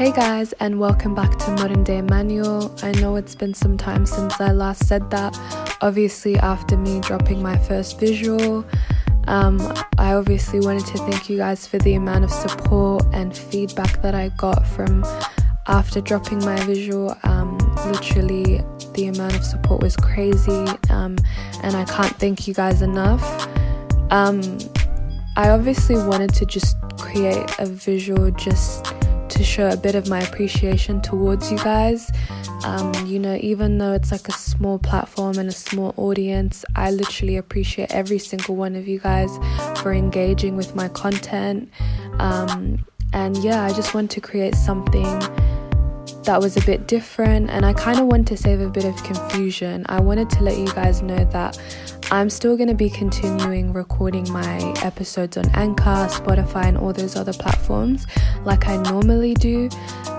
Hey guys, and welcome back to Modern Day Manual. I know it's been some time since I last said that. Obviously, after me dropping my first visual, um, I obviously wanted to thank you guys for the amount of support and feedback that I got from after dropping my visual. Um, literally, the amount of support was crazy, um, and I can't thank you guys enough. Um, I obviously wanted to just create a visual just to show a bit of my appreciation towards you guys. Um, you know, even though it's like a small platform and a small audience, I literally appreciate every single one of you guys for engaging with my content. Um, and yeah, I just want to create something that was a bit different and I kind of want to save a bit of confusion. I wanted to let you guys know that I'm still going to be continuing recording my episodes on Anchor, Spotify, and all those other platforms like I normally do.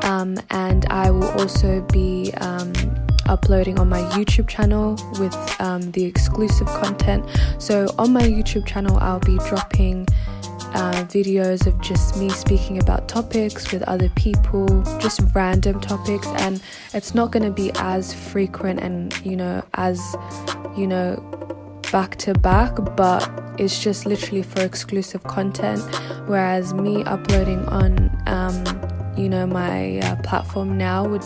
Um, and I will also be um, uploading on my YouTube channel with um, the exclusive content. So, on my YouTube channel, I'll be dropping. Uh, videos of just me speaking about topics with other people, just random topics, and it's not going to be as frequent and you know as you know back to back, but it's just literally for exclusive content. Whereas me uploading on, um, you know, my uh, platform now would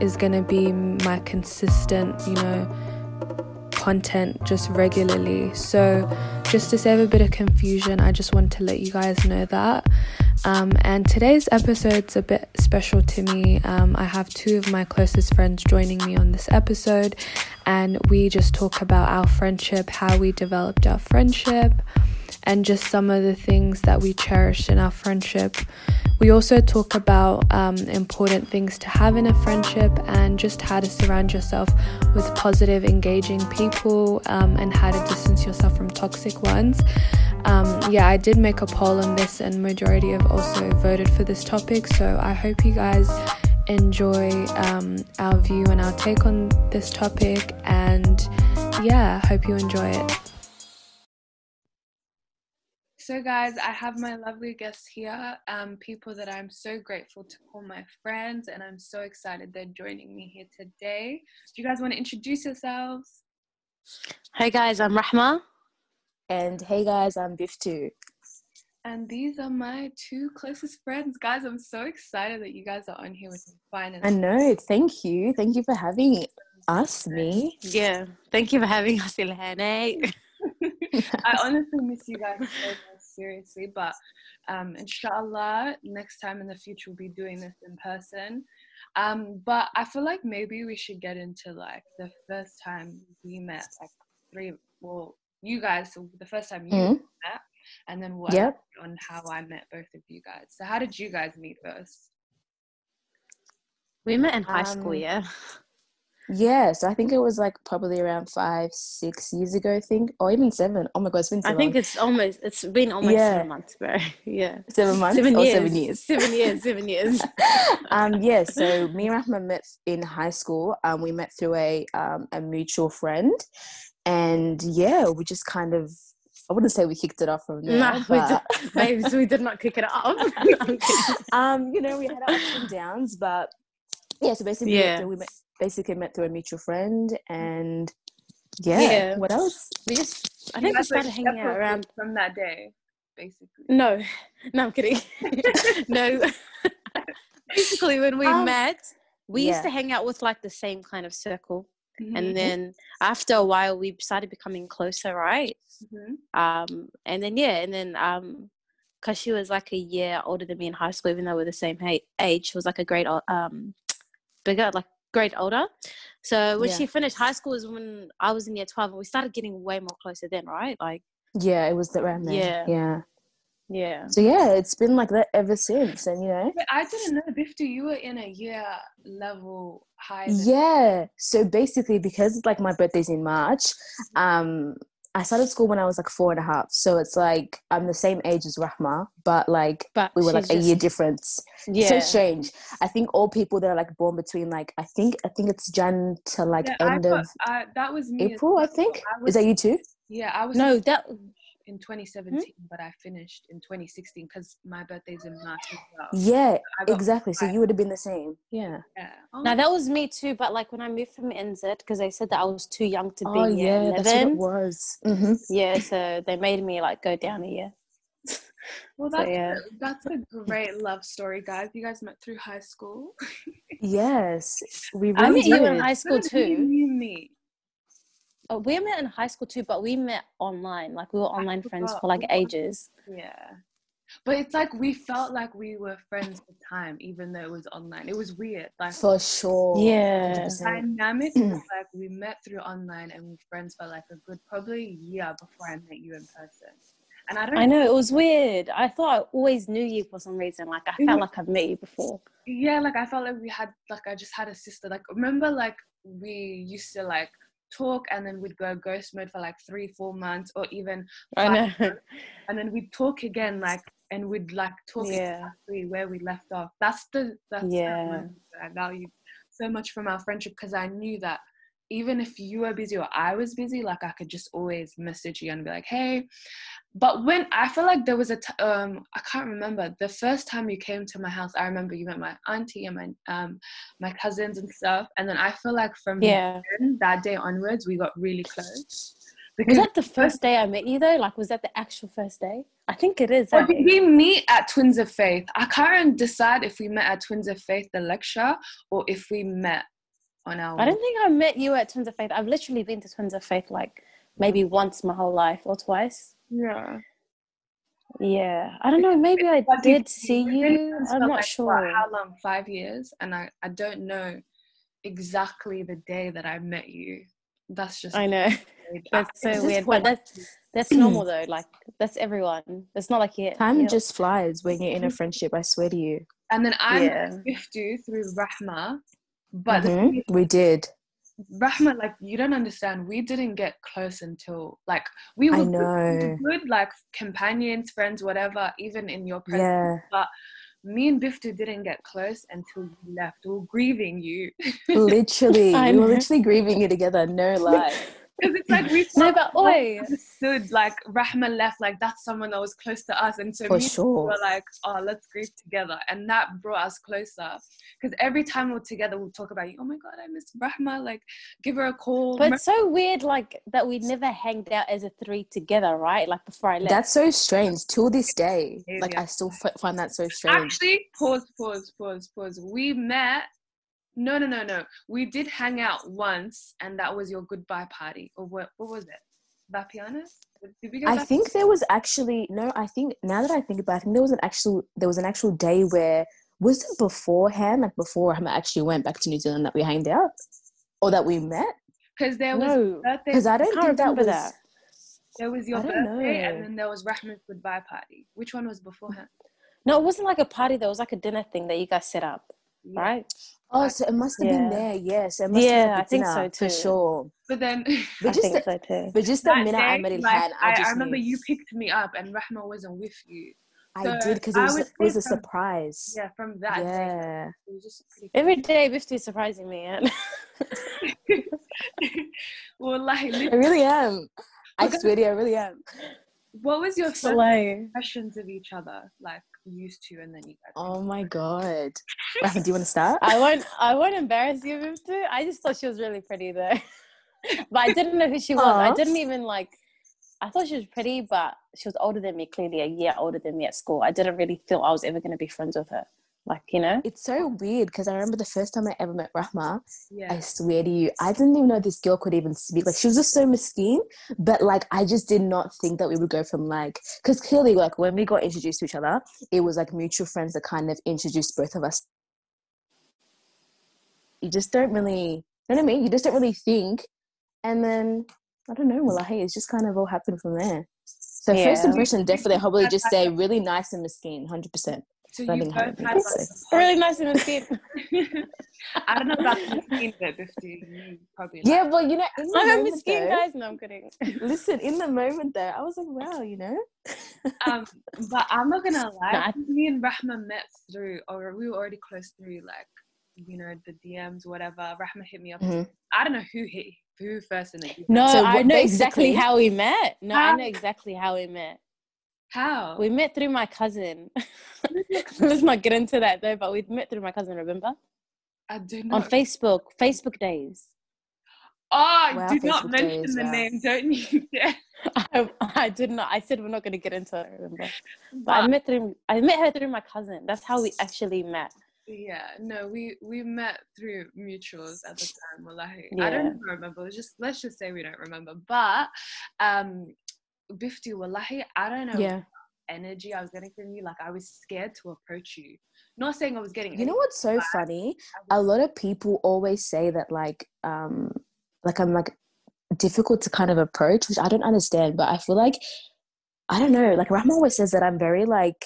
is gonna be my consistent, you know, content just regularly. So just to save a bit of confusion, I just want to let you guys know that. Um, and today's episode's a bit special to me. Um, I have two of my closest friends joining me on this episode, and we just talk about our friendship, how we developed our friendship, and just some of the things that we cherished in our friendship. We also talk about um, important things to have in a friendship and just how to surround yourself with positive, engaging people um, and how to distance yourself from toxic ones. Um, yeah, I did make a poll on this, and majority have also voted for this topic. So I hope you guys enjoy um, our view and our take on this topic. And yeah, hope you enjoy it. So, guys, I have my lovely guests here, um, people that I'm so grateful to call my friends, and I'm so excited they're joining me here today. Do you guys want to introduce yourselves? Hey guys, I'm Rahma. And hey guys, I'm Biftu. And these are my two closest friends. Guys, I'm so excited that you guys are on here with me finally. I know. Thank you. Thank you for having us, me. Yeah, thank you for having us, Ilhan. I honestly miss you guys so, so seriously, but um, inshallah, next time in the future we'll be doing this in person. Um, but I feel like maybe we should get into like the first time we met, like three, well, you guys, so the first time you Mhm. met, and then what Yep. on how I met both of you guys. So how did you guys meet first? we met in high school, Um, yeah. Yeah, so I think it was like probably around five, six years ago, I think, or even seven. Oh my god, it's been so I think it's almost, it's been almost Yeah. seven months, bro. Yeah. seven months seven or years. seven years. Seven years, seven years. um, yeah, so me and Rahma met in high school. Um, we met through a um, a mutual friend, and yeah, we just kind of. I wouldn't say we kicked it off from there, Nah, we but did, babes, we did not kick it up. No, I'm kidding. um, you know, we had our ups and downs, but yeah, so basically Yeah. we met, basically met through a mutual friend and yeah, Yeah. what else? we just, I You think we guys were started hanging out around. from that day, basically. No, no, I'm kidding. no. Basically, when we Um, met, we used to hang out with like the same kind of circle. Mhm, and then after a while we started becoming closer right mhm. um and then yeah and then um because she was like a year older than me in high school even though we're the same age she was like a grade um bigger like grade older so when Yeah. she finished high school is when i was in year 12 and we started getting way more closer then right like Yeah, it was around there. Yeah. Yeah. yeah So yeah, it's been like that ever since, and you know. Wait, I didn't know, Biftu, you were in a year level higher. Yeah. So basically, because like my birthday's in March, um, I started school when I was like four and a half. So it's like I'm the same age as Rahma, but like but we were like she's a year just- difference. yeah So strange. I think all people that are like born between like I think I think it's Jan to like Yeah, end thought, of I, that was me. as April. I think I is was- that you too? Yeah, I was. no that in 2017, but I finished in 2016 because my birthday's in March as well. Yeah, I got exactly. So you would have been the same. Yeah. Yeah. Oh, Now that was me too, but like when I moved from NZ, because they said that I was too young to be Oh year yeah, that's what it 11. was. hmm Yeah, so they made me like go down a year. well, so, that's, yeah. a, that's a great love story, guys. You guys met through high school. Yes, we really I really met you in high school How did you too. meet? Oh, we met in high school too, but we met online. Like we were online friends for like ages. Yeah. But it's like we felt like we were friends with time, even though it was online. It was weird. Like For sure. Yeah. 100%. dynamic was like we met through online and we were friends for like a good probably year before I met you in person. And I don't I know it was weird. I thought I always knew you for some reason. Like I felt like I've met you before. yeah, like I felt like we had like I just had a sister. Like remember like we used to like talk and then we'd go ghost mode for like three, four months or even I know. months, and then we'd talk again like and we'd like talk Yeah. exactly where we left off. That's the that's the Yeah. that I valued so much from our friendship because I knew that even if you were busy or I was busy, like I could just always message you and be like, hey. But when I feel like there was a, t- um, I can't remember the first time you came to my house. I remember you met my auntie and my um my cousins and stuff, and then I feel like from Yeah. then, that day onwards we got really close. Was Because that the first day I met you though? Like was that the actual first day? I think it is. Eh? we meet at Twins of Faith? I can't decide if we met at Twins of Faith, the lecture, or if we met on our. I don't think I met you at Twins of Faith. I've literally been to Twins of Faith like maybe once my whole life or twice. Yeah. Yeah, I don't know. Maybe I did see you. I'm not like, sure. how long? Five years, and I I don't know exactly the day that I met you. That's just I know weird. that's so weird, but that's that's normal though. Like that's everyone. It's not like you. Time you- just flies when you're in a mm-hmm. friendship. I swear to you. and then I Yeah. met Biftu through Rahma, but Mhm, thing We did. Rahma, like you don't understand. We didn't get close until like we were good- we were know. good, like companions, friends, whatever. Even in your presence. Yeah. me and Biftu didn't get close until you left. We were grieving you. Literally, we were literally grieving you together. No lie. Because it's like we No, felt but oi. understood, like Rahma left, like that's someone that was close to us. And so For me and Biftu sure. were like, oh, let's grieve together. And that brought us closer. Because every time we're together, we'll talk about you. Oh my God, I miss Rahma. Like, give her a call. But it's so weird, like that we never hanged out as a three together, right? Like before I left. That's so strange. Till this day, like. I still f- find that so strange. Actually, pause, pause, pause, pause. We met. No, no, no, no. We did hang out once, and that was your goodbye party. Or what? What was it? Vapiano? Did we go? I think there was actually no. I think now that I think about, it, I think there was an actual there was an actual day where was it beforehand, like before I actually went back to New Zealand that we hanged out, or that we met? because there was no. birthday. Because I don't can't think that was. that. There was your I birthday, know. and then there was Rahma's goodbye party. Which one was beforehand? No, it wasn't like a party. There was like a dinner thing that you guys set up, Yeah. right? Oh, so it must have been there. Yes, it must Yeah, have I been think dinner, so for sure. But then But I just think the, so too. but just the that minute I day, met like, Ilhan, I I, just I remember knew. you picked me up, and Rahma wasn't with you. I did because it I was it was say a from- surprise. Yeah, from that day, Yeah. it was just. Every day, Bifty's surprising me. And well, like, I really am. I swear to you, I really am. what was your first like, impressions of each other, like used to, and then you guys? Oh my god. Rahma, do you want to start? I won't. I won't embarrass you, Bifty. I just thought she was really pretty though, but I didn't know who she was. I didn't even like. I thought she was pretty, but she was older than me. Clearly, a year older than me at school. I didn't really feel I was ever going to be friends with her. Like you know. It's so weird because I remember the first time I ever met Rahma, Yeah. I swear to you, I didn't even know this girl could even speak. Like she was just so miskeen, but like I just did not think that we would go from like because clearly like when we got introduced to each other, it was like mutual friends that kind of introduced both of us. You just don't really, you know what I mean? You just don't really think, and then I don't know. Well, hey, it's just kind of all happened from there. So first impression, definitely, I'll probably just say really nice and miskeen, hundred percent. So I you didn't have both had to like. Really nice and miskeen. I don't know about the scene bit, Bifty. You probably Yeah, like- but you know, in the I'm a moment, miskeen, though- guys. No, I'm kidding. listen, in the moment though, I was like, wow, you know. um, but I'm not gonna lie. No, I- Me and Rahma met through, or we were already close through, like you know, the DMs, whatever. Rahma hit me up. Mhm. I don't know who hit who first in the group? No, So I know exactly how we met. No, I know exactly how we met. How? We met through my cousin. Let's not get into that though, but we met through my cousin, remember? I do not. On. Facebook, Facebook days. oh, Wow, do not mention days, the wow. name, don't you? Yeah. I, I did not. I said we're not going to get into it. Remember? But I met through. I met her through my cousin. That's how we actually met. yeah, no, we we met through mutuals at the time. Wallahi. I don't remember. Let's just let's just say we don't remember. But um Bifty, wallahi, I don't know Yeah. energy I was getting from you. Like I was scared to approach you. Not saying I was getting You know what's so funny? A lot of people always say that like um like I'm like difficult to kind of approach, which I don't understand, but I feel like I don't know, like Rahma always says that I'm very like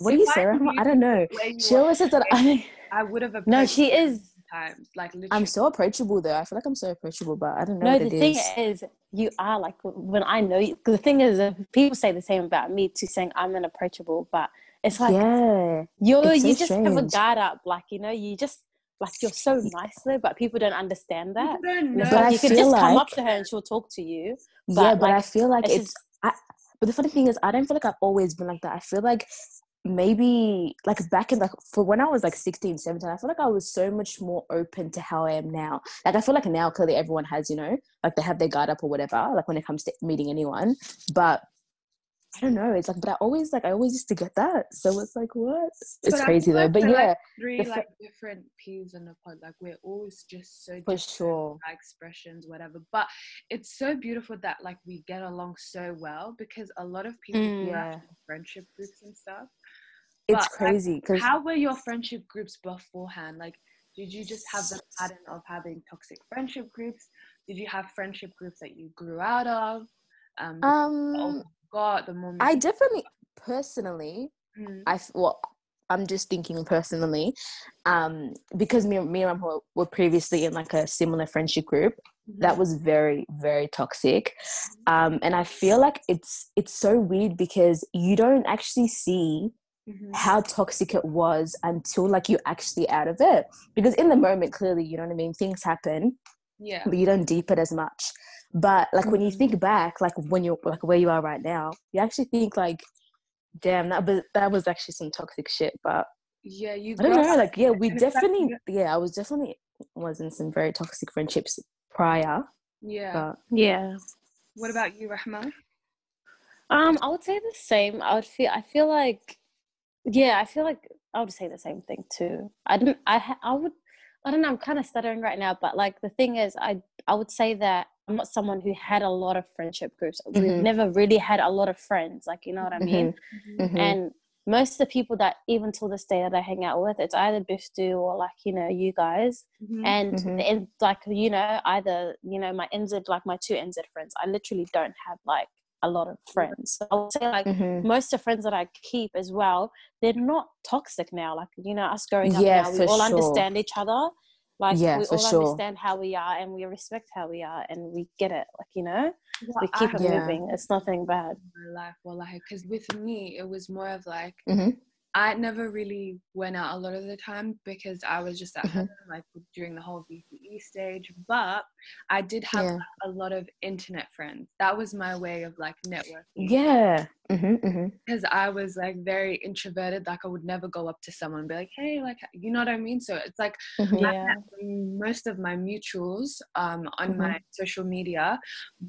what do you I say, Rahma? I don't know. She always says that I I would have approached No, she is. Times. Like literally I'm so approachable though. I feel like I'm so approachable, but I don't know No, what the it thing is. is, you are like when I know you. 'cause the thing is, uh, people say the same about me too, saying I'm unapproachable, but it's like yeah. you're it's so you just have a guard up, like you know, you just like you're so nice though, but people don't understand that. People don't And it's know. But like I you can feel just come up to her and she'll talk to you. yeah, but, but I feel like it's it's, I, but the funny thing is I don't feel like I've always been like that. I feel like maybe like back in like for when I was like 16, 17, I feel like I was so much more open to how I am now. Like I feel like now clearly everyone has, you know, like they have their guard up or whatever, like when it comes to meeting anyone. But I don't know. It's like, but I always like I always used to get that. So it's like what? It's But crazy though. But we're, like, yeah, three the fa- like different peas in a pod. Like we're always just so for different, sure. expressions, whatever. But it's so beautiful that like we get along so well because a lot of people Mm. Yeah, friendship groups and stuff. It's But, crazy because How were your friendship groups beforehand? Like, did you just have the pattern of having toxic friendship groups? Did you have friendship groups that you grew out of? Um, um you got the more. I definitely personally Mm, I well, I'm just thinking personally, um, because me, me and Rahma were previously in like a similar friendship group that was very, very toxic, um, and I feel like it's it's so weird because you don't actually see mhm, how toxic it was until like you're actually out of it. Because in the moment, clearly, you know what I mean. Things happen, Yeah. but you don't deep it as much. But like when you Mhm. think back, like when you're like where you are right now, you actually think like, damn, that but that was actually some toxic shit. But Yeah, you. I don't know, like yeah, we and it's like definitely you- yeah, I was definitely was in some very toxic friendships prior. Yeah. But Yeah. What about you, Rahma? Um, I would say the same. I would feel. I feel like, yeah, I feel like I would say the same thing too. I didn't. I. I would. I don't know. I'm kind of stuttering right now, but like the thing is, I. I would say that I'm not someone who had a lot of friendship groups. We've Mhm. never really had a lot of friends. Like you know what I mean. mhm. And most of the people that even till this day that I hang out with, it's either Biftu or like you know you guys. Mhm. and Mhm. the like you know either you know my NZ like my two NZ friends I literally don't have like a lot of friends so I would say like Mhm. most of friends that I keep as well they're not toxic now like you know us growing up Yeah, now we all sure. understand each other like Yeah, we all sure. understand how we are and we respect how we are and we get it like you know What we keep have it Yeah. moving it's nothing bad in my life, wallahi, because with me, it was more of like Mhm. I never really went out a lot of the time because I was just at Mhm. home, like during the whole VCE stage. But I did have Yeah. a lot of internet friends. That was my way of like networking. Yeah. hmm hmm because I was like very introverted. Like I would never go up to someone and be like, "Hey, like you know what I mean." So it's like hmm yeah most of my mutuals um, on Mhm. my social media,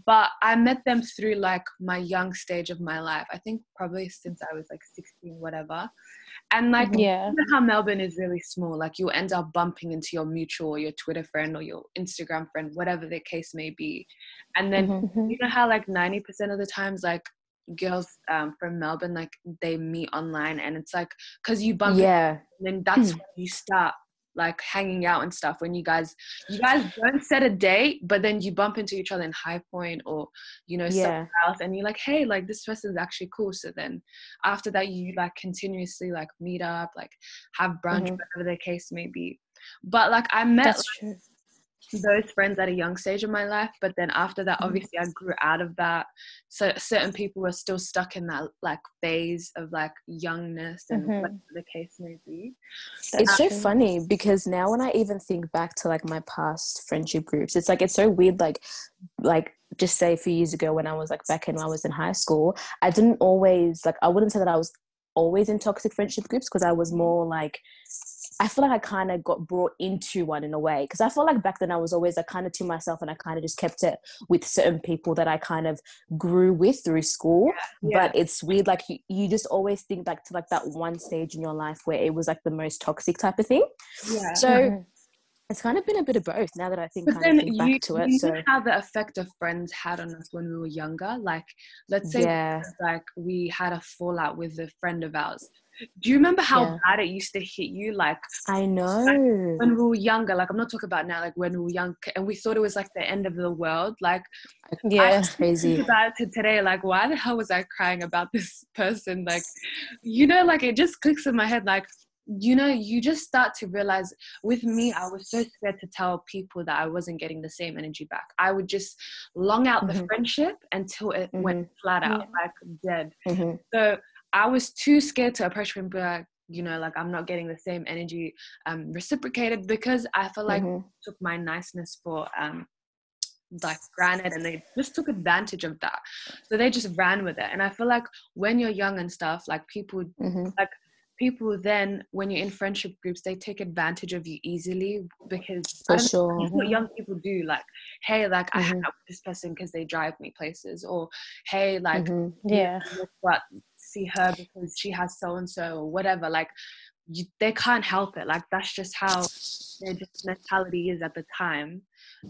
but I met them through like my young stage of my life. I think probably since I was like 16, whatever. And like, yeah you know how Melbourne is really small. Like, you'll end up bumping into your mutual, or your Twitter friend, or your Instagram friend, whatever the case may be. And then Mhm. Mhm. you know how like 90% of the times, like girls um, from Melbourne, like they meet online, and it's like because you bump, Yeah. and then that's when you start like hanging out and stuff when you guys you guys don't set a date but then you bump into each other in Highpoint or you know Yeah. somewhere else and you're like hey like this person's actually cool so then after that you like continuously like meet up like have brunch Mhm. whatever the case may be but like i met that's true those friends at a young stage of my life but then after that mm-hmm. obviously i grew out of that so certain people were still stuck in that like phase of like youngness and mm-hmm. whatever the case may be it's so funny because now when i even think back to like my past friendship groups it's like it's so weird like like just say a few years ago when i was like back in when i was in high school i didn't always like i wouldn't say that i was always in toxic friendship groups because i was more like I feel like I kind of got brought into one in a way because I felt like back then I was always like kind of to myself and I kind of just kept it with certain people that I kind of grew with through school. Yeah, yeah. But it's weird, like you, you just always think back to like that one stage in your life where it was like the most toxic type of thing. Yeah. So mm-hmm. it's kind of been a bit of both now that I think, kind of think back you, to it. You so how the effect of friends had on us when we were younger. Like let's say yeah. like we had a fallout with a friend of ours do you remember how yeah. bad it used to hit you? Like I know like when we were younger. Like I'm not talking about now. Like when we were young, and we thought it was like the end of the world. Like yeah, crazy. About to today, like why the hell was I crying about this person? Like, you know, like it just clicks in my head. Like you know, you just start to realize with me, I was so scared to tell people that I wasn't getting the same energy back. I would just long out mm-hmm. the friendship until it mm-hmm. went flat out, yeah. like dead. Mm-hmm. So I was too scared to approach him, but you know, like I'm not getting the same energy um, reciprocated because I felt like mm-hmm. took my niceness for um, like granted and they just took advantage of that so they just ran with it and i feel like when you're young and stuff like people mm-hmm. like people then when you're in friendship groups they take advantage of you easily because for sure what young people do like hey like mm-hmm. i hang out with this person because they drive me places or hey like mm-hmm. yeah what see her because she has so and so or whatever like you, they can't help it like that's just how their mentality is at the time.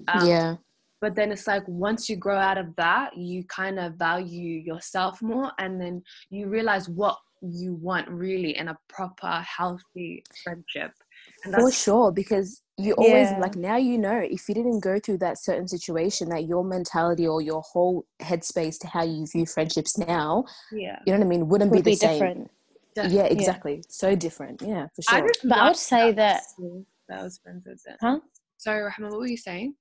Um, yeah. but then it's like once you grow out of that you kind of value yourself more and then you realize what you want really in a proper healthy friendship for sure because you always yeah. like now you know if you didn't go through that certain situation that your mentality or your whole headspace to how you view friendships now yeah. you know what i mean wouldn't Would be the be same. different. yeah exactly. Yeah. so different. Yeah for sure. I but i would say that that was friends with it? Huh? Sorry rahma what were you saying?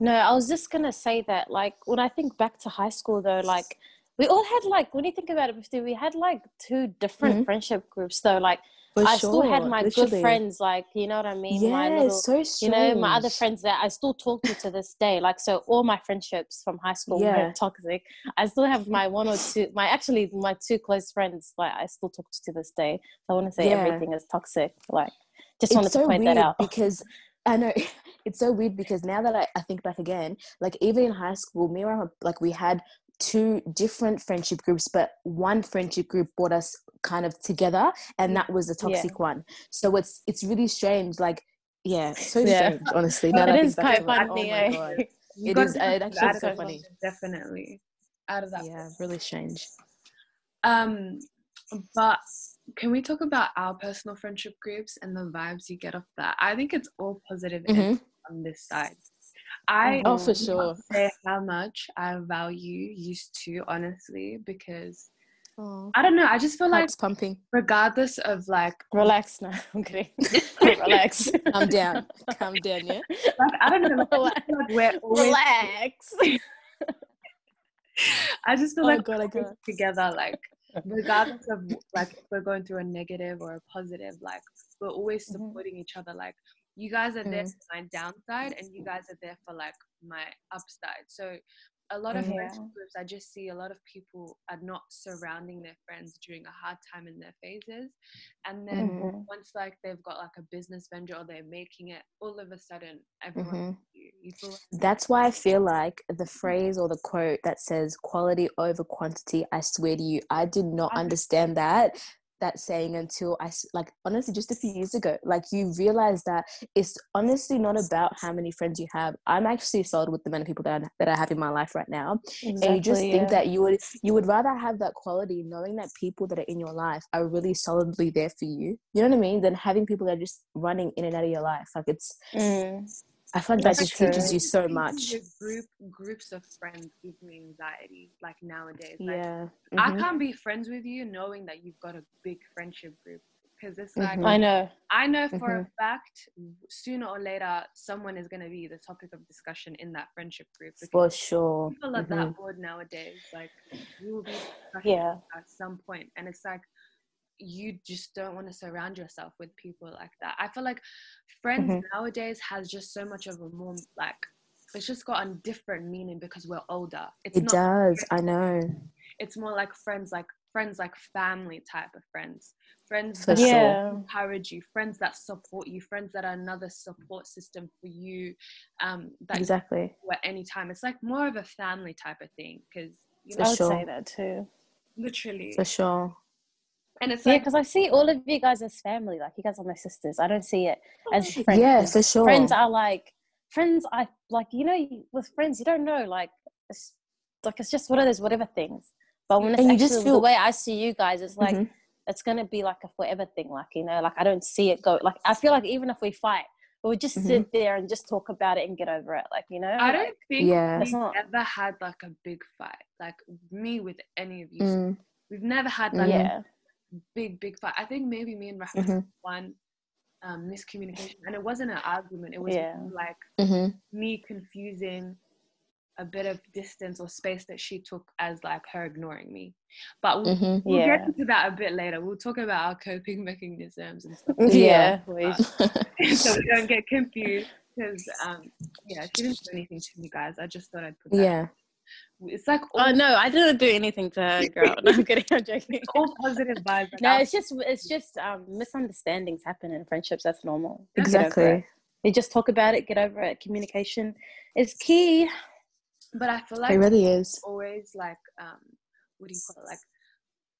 No i was just gonna say that like when i think back to high school though like we all had like when you think about it we had like two different mm-hmm. friendship groups though like for I sure, still had my literally. good friends, like you know what I mean. Yeah, my little, so you know, my other friends that I still talk to to this day. Like so, all my friendships from high school yeah. were toxic. I still have my one or two, my actually my two close friends. Like I still talk to to this day. I want to say yeah. everything is toxic. Like just it's wanted so to point that out because I know it's so weird because now that I, I think back again, like even in high school, me and like we had two different friendship groups, but one friendship group brought us kind of together and that was the toxic yeah. one so it's it's really strange like yeah so yeah. strange honestly now it is quite funny oh eh? it is uh, it actually so funny definitely out of that yeah really strange um but can we talk about our personal friendship groups and the vibes you get off that i think it's all positive mm-hmm. on this side I oh for sure say how much I value used to honestly because Oh. I don't know. I just feel Heart's like pumping. Regardless of like relax now. I'm kidding. relax. Calm down. Calm down, yeah. Like, I don't know. Like, we're always relax. I just feel oh like God, we're together, like regardless of like if we're going through a negative or a positive, like we're always mm-hmm. supporting mm-hmm. each other. Like you guys are there mm-hmm. for my downside and you guys are there for like my upside. So a lot of yeah. friendship groups, I just see a lot of people are not surrounding their friends during a hard time in their phases. And then mm-hmm. once like they've got like a business venture or they're making it, all of a sudden everyone mm-hmm. you, you like That's why I feel like the phrase or the quote that says quality over quantity, I swear to you, I did not understand that that saying until I like honestly just a few years ago. Like you realize that it's honestly not about how many friends you have. I'm actually sold with the many people that I, that I have in my life right now, exactly, and you just yeah. think that you would you would rather have that quality, knowing that people that are in your life are really solidly there for you. You know what I mean? Than having people that are just running in and out of your life. Like it's. Mm. I find that just teaches you so much. Group groups of friends give me anxiety, like nowadays. Like, yeah, mm-hmm. I can't be friends with you knowing that you've got a big friendship group because it's like Mhm. I know. I know for Mhm. a fact sooner or later someone is going to be the topic of discussion in that friendship group. For sure. People are that bored nowadays. Like you will be discussing Yeah. at some point, and it's like you just don't want to surround yourself with people like that. I feel like friends Mhm. nowadays has just so much of a more like it's just got a different meaning because we're older. It's It not does. I know. it's more like friends like friends like family type of friends friends For that sure. Yeah. encourage you friends that support you friends that are another support system for you um that Exactly. you at any time it's like more of a family type of thing because you For I would sure. say that too. literally For sure. And it's Yeah, because I see all of you guys as family. Like you guys are my sisters. I don't see it as friends. Yeah, 'cause for sure. Friends are like friends. I like you know with friends you don't know like it's like it's just one of those whatever things. But when it's And you actually just the way I see you guys, it's like Mhm. it's gonna be like a forever thing. Like you know, like I don't see it go. Like I feel like even if we fight, we'll just Mhm. sit there and just talk about it and get over it. Like you know, I don't like, think Yeah. we've It's not- ever had like a big fight like me with any of you Mm, we've never had like yeah, a big big fight I think maybe me and Rahma Mhm. one um miscommunication and it wasn't an argument it was Yeah. like mhm. me confusing a bit of distance or space that she took as like her ignoring me. But we'll, Mhm. we'll Yeah. get into that a bit later. We'll talk about our coping mechanisms and stuff Yeah. we- so we don't get confused. Because um, yeah, she didn't do anything to me, guys. I just thought I'd put that. yeah. It's like all, Oh no, I didn't do anything to her, girl. No, I'm kidding. I'm joking. all positive vibes. Like, No, I'll- it's just it's just um, misunderstandings happen in friendships. That's normal. Exactly. it. You just talk about it, get over it. Communication is key. but I feel like It really is. always like um, what do you call it? Like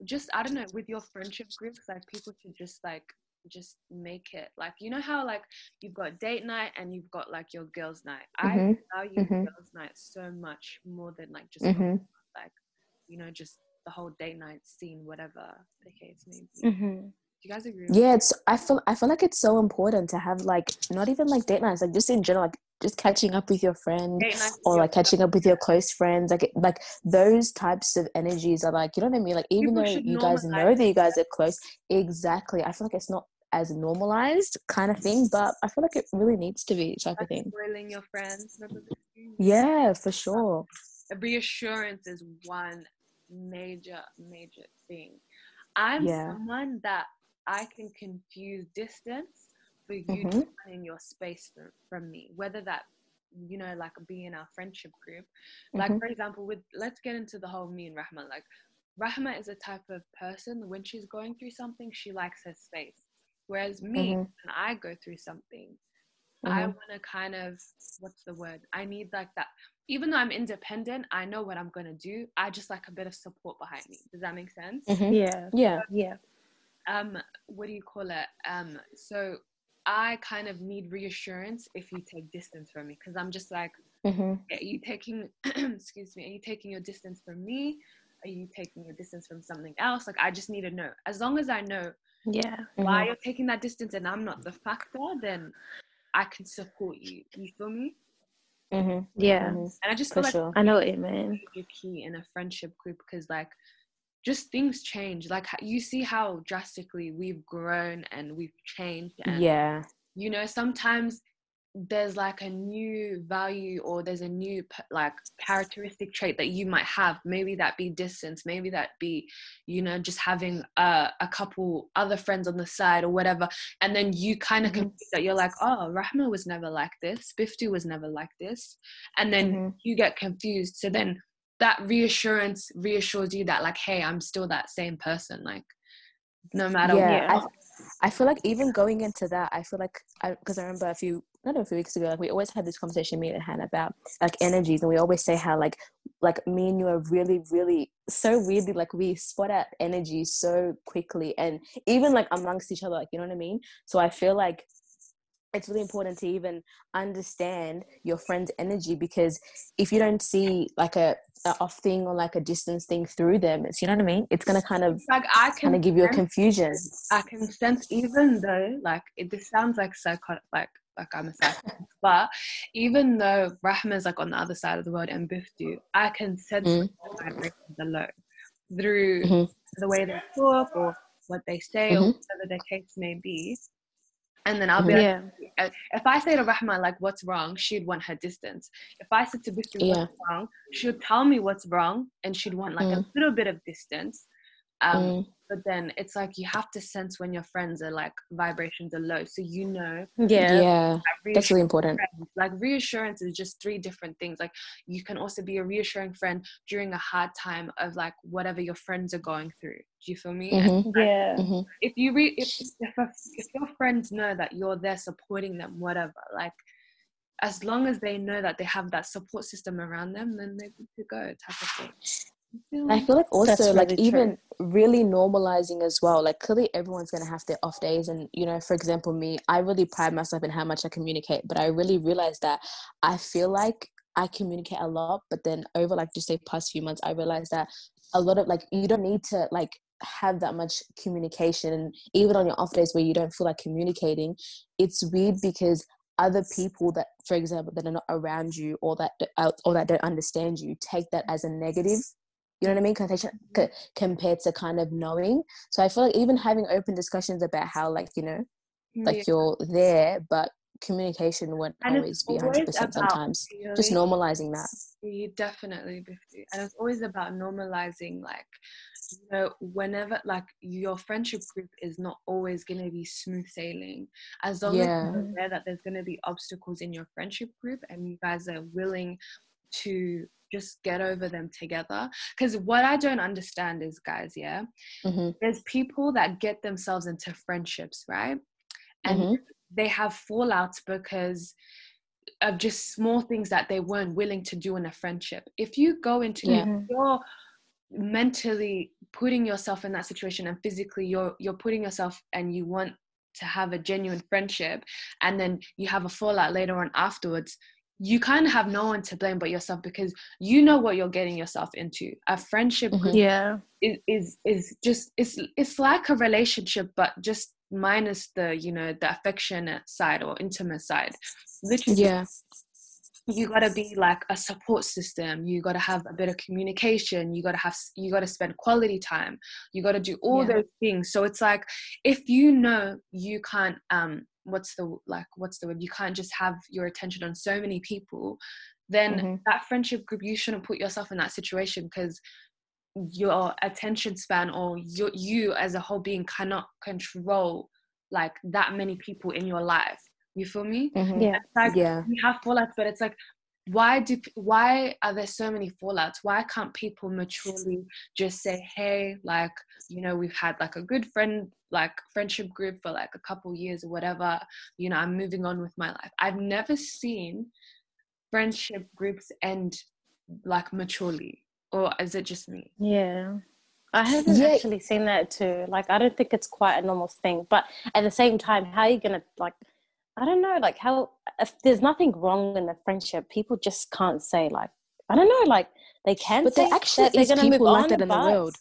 just I don't know with your friendship groups, like people should just like just make it like you know how like you've got date night and you've got like your girls night. I Mhm. value Mhm. girls night so much more than like just Mhm. like you know just the whole date night scene, whatever the case may be. Mm-hmm. Do you guys agree? with Yeah, it's. I feel. I feel like it's so important to have like not even like date nights, like just in general, like just catching up with your friend night or like catching up with your close friends. Like like those types of energies are like you know what I mean. Like even People though you guys know that you guys are close, exactly. I feel like it's not as normalized kind of thing, but I feel like it really needs to be type of thing. spoiling your friends. Remember this thing? Yeah, for sure. reassurance is one major major thing i'm Yeah. someone that i can confuse distance for you Mhm. in your space from, from me whether that you know like be in our friendship group like Mhm. for example with let's get into the whole me and rahma like rahma is a type of person when she's going through something she likes her space whereas me Mhm. when i go through something I Mhm. want to kind of what's the word? I need like that. Even though I'm independent, I know what I'm gonna do. I just like a bit of support behind me. Does that make sense? Mhm. Yeah, Yeah. yeah, Um, what do you call it? Um, so I kind of need reassurance if you take distance from me because I'm just like, Mhm. are you taking? excuse me. Are you taking your distance from me? Are you taking your distance from something else? Like I just need to know. As long as I know yeah. why Mhm. you're taking that distance and I'm not the factor, then I can support you. You feel me? Mm-hmm. Yeah, Mhm. And I just For feel like sure. I know what you mean. major key in a friendship group because like just things change like you see how drastically we've grown and we've changed and Yeah. you know sometimes there's like a new value or there's a new like characteristic trait that you might have maybe that be distance maybe that be you know just having a, a couple other friends on the side or whatever and then you kind of Mhm. confused that you're like oh rahma was never like this biftu was never like this and then Mhm. you get confused so then that reassurance reassures you that like hey i'm still that same person like no matter yeah, what I, I feel like even going into that, I feel like I because I remember a few not a few weeks ago, like we always had this conversation me and Hannah about like energies, and we always say how like like me and you are really really so weirdly like we spot out energy so quickly, and even like amongst each other, like you know what I mean. So I feel like it's really important to even understand your friend's energy because if you don't see like a, a off thing or like a distance thing through them, it's you know what I mean. It's gonna kind of like i can kind of give you a confusion. I can sense, even though, like, it, this sounds like psychotic, like, like I'm a psychotic, but even though Rahma's like on the other side of the world and Biftu, I can sense Mm. the vibrations alone through Mhm. the way they talk or what they say or Mhm. whatever the case may be. And then I'll be like, Yeah. uh, if I say to Rahma like what's wrong, she'd want her distance. If I said to Bifi Yeah. what's wrong, she'd tell me what's wrong and she'd want like a little bit of distance. Um, Mm. But then it's like you have to sense when your friends are like vibrations are low, so you know Yeah. yeah, that that's really important. friends. Like reassurance is just three different things. Like you can also be a reassuring friend during a hard time of like whatever your friends are going through. Do you feel me? And Mhm, Yeah. mhm. if you re- if, if if your friends know that you're there supporting them, whatever, like as long as they know that they have that support system around them, then they're good to go. Type of thing. I feel like also That's like really even really normalizing as well. Like clearly everyone's gonna have their off days, and you know, for example, me, I really pride myself in how much I communicate, but I really realized that I feel like I communicate a lot, but then over like just say past few months, I realized that a lot of like you don't need to like have that much communication, and even on your off days where you don't feel like communicating, it's weird because other people that for example that are not around you or that uh, or that don't understand you take that as a negative you know what I mean? Co- compared to kind of knowing. So I feel like even having open discussions about how, like, you know, like Yeah. you're there, but communication won't always be 100% about sometimes. Just normalizing that. You definitely, and it's always about normalizing, like, you know, whenever like your friendship group is not always going to be smooth sailing. As long as you're aware that there's going to be obstacles in your friendship group, and you guys are willing to just get over them together. Because what I don't understand is, guys, yeah, hmm there's people that get themselves into friendships, right? And hmm they have fallouts because of just small things that they weren't willing to do in a friendship. If you go into Yeah. You're mentally putting yourself in that situation and physically you're you're putting yourself and you want to have a genuine friendship and then you have a fallout later on afterwards you kind of have no one to blame but yourself because you know what you're getting yourself into a friendship Mhm. group Yeah. is is is just it's it's like a relationship but just minus the you know the affectionate side or intimate side literally Yeah. you got to be like a support system you got to have a bit of communication you got to have you got to spend quality time you got to do all Yeah. those things so it's like if you know you can't um what's the like what's the word you can't just have your attention on so many people then Mhm. that friendship group you shouldn't put yourself in that situation because your attention span or you you as a whole being cannot control like that many people in your life you feel me Mhm. Yeah. it's like Yeah. we have fallouts but it's like why do why are there so many fallouts why can't people maturely just say hey like you know we've had like a good friend like friendship group for like a couple years or whatever you know i'm moving on with my life i've never seen friendship groups end like maturely or is it just me Yeah. I haven't Yeah. actually seen that too. Like, I don't think it's quite a normal thing. But at the same time, how are you going to, like, I don't know, like, how, if there's nothing wrong in the friendship, people just can't say, like, I don't know, like, they can But say there actually that they're is gonna move people like on, that in the but- world.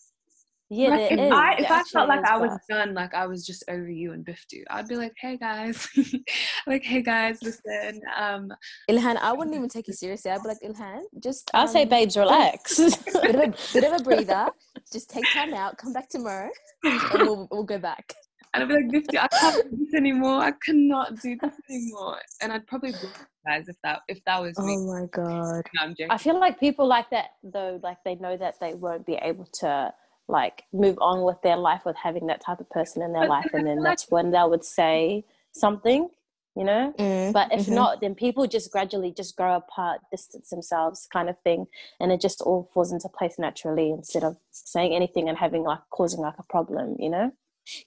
Yeah, like if is. I if There I felt like I was but- done, like I was just over you and Biftu, I'd be like, hey guys, like hey guys, listen, um, Ilhan, I wouldn't even take you seriously. I'd be like, Ilhan, just. I'll say, um, babes, relax. bit of a bit of a breather. Just take time out. Come back tomorrow, and we'll we'll go back. And I'd be like, Biftu, I can't do this anymore. I cannot do this anymore, and I'd probably block guys if that if that was me. Oh my god. No, I'm joking. I feel like people like that though, like they know that they won't be able to like move on with their life with having that type of person in their But life, and then feel like- that's when they would say something, you know. Mm, But if mhm. not, then people just gradually just grow apart, distance themselves, kind of thing, and it just all falls into place naturally instead of saying anything and having like causing like a problem, you know.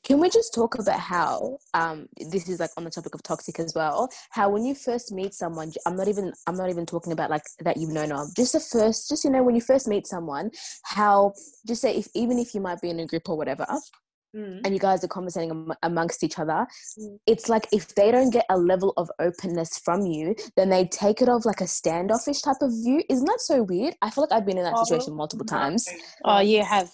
Can we just talk about how um this is like on the topic of toxic as well? How when you first meet someone, I'm not even I'm not even talking about like that you've known of. Just the first, just you know, when you first meet someone, how just say if even if you might be in a group or whatever, Mm. and you guys are conversating am- amongst each other, Mm. it's like if they don't get a level of openness from you, then they take it off like a standoffish type of view. Isn't that so weird? I feel like I've been in that Oh situation multiple times. Oh, you have.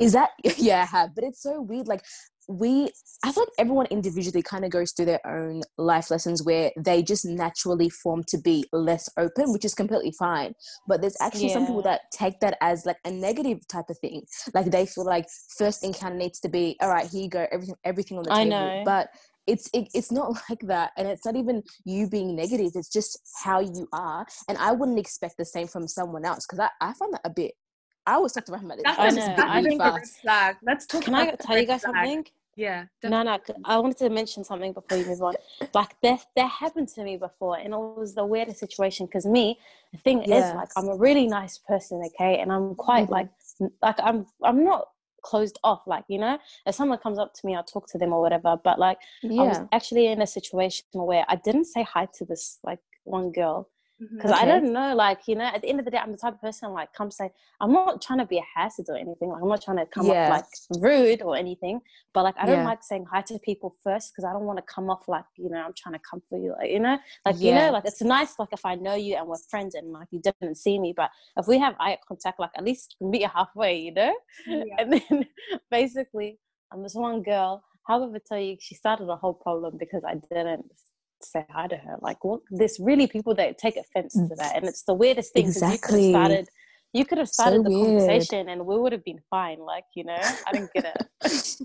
Is that yeah, I have, but it's so weird. Like we i feel like everyone individually kind of goes through their own life lessons where they just naturally form to be less open which is completely fine but there's actually some people that take that as like a negative type of thing like they feel like first encounter needs to be all right here you go everything everything on the I table know. but it's it, it's not like that and it's not even you being negative it's just how you are and i wouldn't expect the same from someone else because I, I find that a bit I always talk to Rahma about this. That's, I I just know, get that's I a really bit think of a red flag. Let's talk. Can I about the tell you guys flag. something? Yeah. No, no. I wanted to mention something before you move on. Like that, that happened to me before, and it was the weirdest situation. Because me, the thing Yeah. is, like, I'm a really nice person, okay, and I'm quite Mhm. like, like I'm, I'm not closed off. Like, you know, if someone comes up to me, I'll talk to them or whatever. But like, I was actually in a situation where I didn't say hi to this like one girl Mm-hmm. Because I don't know, like you know, at the end of the day, I'm the type of person like come say, I'm not trying to be a hazard or anything. Like I'm not trying to come Yeah. off like rude or anything. But like I don't Yeah. like saying hi to people first because I don't want to come off like you know I'm trying to come for you, like you know, like you know, like it's nice like if I know you and we're friends and like you didn't see me, but if we have eye contact, like at least meet you halfway, you know. Yeah. And then basically, I'm this one girl, however, tell you, she started a whole problem because I didn't say hi to her. Like, what? There's really people that take offense to that, and it's the weirdest thing. 'cause. Exactly. You could have started. You could have So the weird. conversation, and we would have been fine. Like, you know, I didn't get it.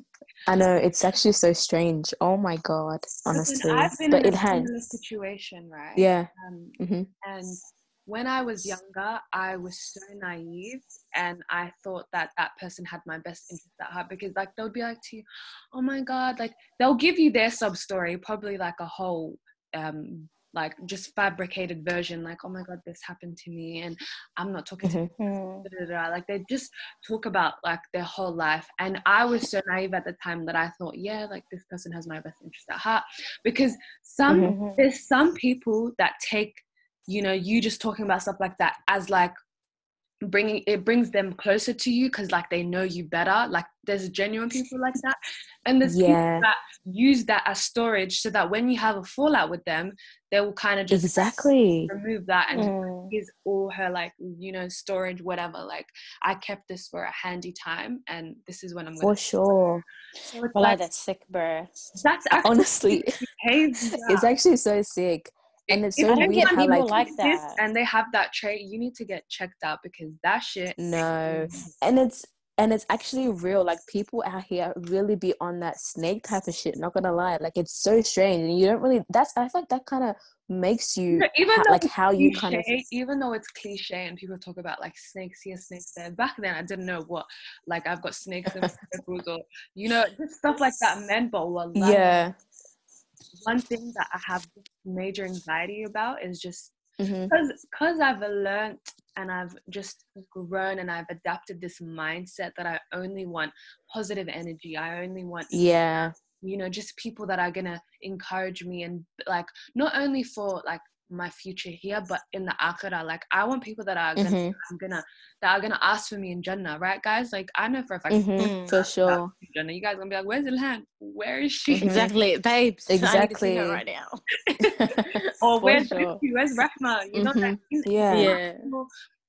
I know it's actually so strange. Oh my god, Listen, honestly. I've been But in it a had, similar situation, right? yeah. Um, hmm and when I was younger, I was so naive, and I thought that that person had my best interest at heart because, like, they'll be like to you, "Oh my god!" Like, they'll give you their sub story, probably like a whole, um, like just fabricated version, like, "Oh my god, this happened to me," and I'm not talking to Mhm. Hmm. da, da, da. like they just talk about like their whole life and i was so naive at the time that i thought yeah like this person has my best interest at heart because some Mhm. there's some people that take you know you just talking about stuff like that as like bringing it brings them closer to you because like they know you better like there's genuine people like that and there's Yeah. people that use that as storage so that when you have a fallout with them they will kind of just Exactly. remove that and Mm. is all her like you know storage whatever like i kept this for a handy time and this is when i'm For sure. so Well, like, that's sick, bro. that's actually Honestly, it's actually so sick. And it's If so I don't weird how like, like this that. and they have that trait you need to get checked out because that shit no. And it's and it's actually real. Like people out here really be on that snake type of shit. Not gonna lie, like it's so strange, and you don't really. That's I feel like that kind of makes you But even ha- though like it's how you kind of cliche, even though it's cliche and people talk about like snakes here snakes there back then i didn't know what like i've got snakes in my or you know just stuff like that Men, but well yeah. One thing that i have major anxiety about is just mm-hmm. because because I've learned and I've just grown and I've adapted this mindset that I only want positive energy. I only want Yeah. you know just people that are gonna encourage me and like not only for like my future here but in the akhirah like I want people that are gonna hmm I'm gonna that are gonna ask for me in Jannah right guys like I know for a fact hmm Mm. For sure. Jannah you guys gonna be like where's Ilhan where is she Mhm. Exactly, babes. I need to see Exactly. her right now. or where's sure. Where's Rahma you know that Yeah. Yeah.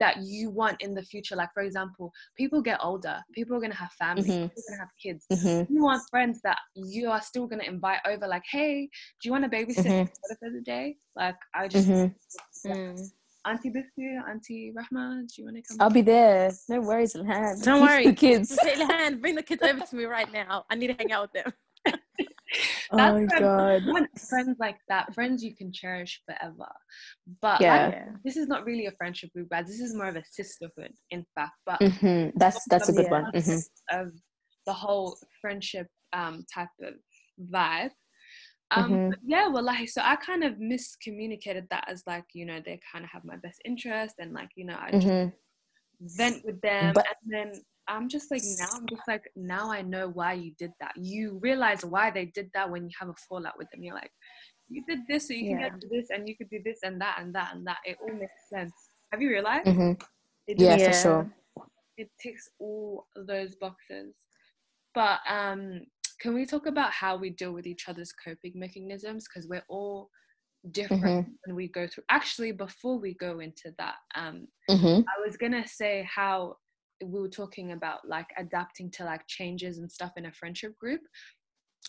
People that you want in the future. Like, for example, people get older, people are going to have families, Mhm. people are going to have kids. hmm You want friends that you are still going to invite over, like, hey, do you want to babysit Mhm. mm for the day? Like, I just, Mm. Auntie Biftu, Auntie Rahma, do you want to come? I'll be there. No worries, Ilhan. Don't worry. the kids. Ilhan, bring the kids over to me right now. I need to hang out with them. Oh That's my what I god. want friends like that, friends you can cherish forever. But Yeah. like, this is not really a friendship group, guys. This is more of a sisterhood, in fact. But hmm That's that's a good one. hmm of the whole friendship um type of vibe. Um Mhm. yeah, well like so I kind of miscommunicated that as like, you know, they kind of have my best interest and like, you know, I just hmm vent with them But- and then I'm just like now I'm just like now I know why you did that. You realize why they did that when you have a fallout with them. You're like, you did this so you can get this and you could do this and that and that and that. It all makes sense. Have you realized? hmm It Yeah, for sure. it ticks all those boxes. But um, can we talk about how we deal with each other's coping mechanisms? Because we're all different Mm-hmm. when we go through. Actually, before we go into that, um, hmm I was gonna say how we were talking about like adapting to like changes and stuff in a friendship group.